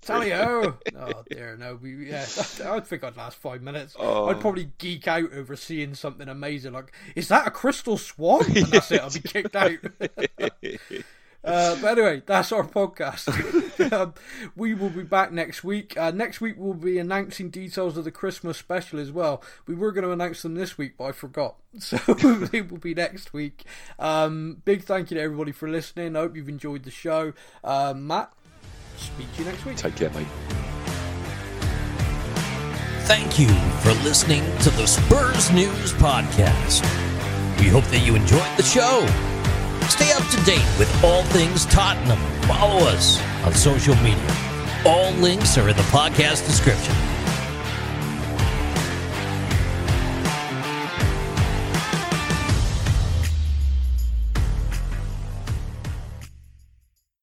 tally ho. [laughs] Oh dear, no. We yeah. [laughs] I think I'd last five minutes. Oh. I'd probably geek out over seeing something amazing. Like, is that a crystal swan? And that's it. I'll be kicked out. [laughs] Uh, but anyway, that's our podcast. um, we will be back next week. Uh, next week, we'll be announcing details of the Christmas special as well. We were going to announce them this week, but I forgot. So it will be next week. Um, big thank you to everybody for listening. I hope you've enjoyed the show. Uh, Matt, speak to you next week. take care, mate. Thank you for listening to the Spurs News Podcast. We hope that you enjoyed the show. Stay up to date with all things Tottenham. Follow us on social media. All links are in the podcast description.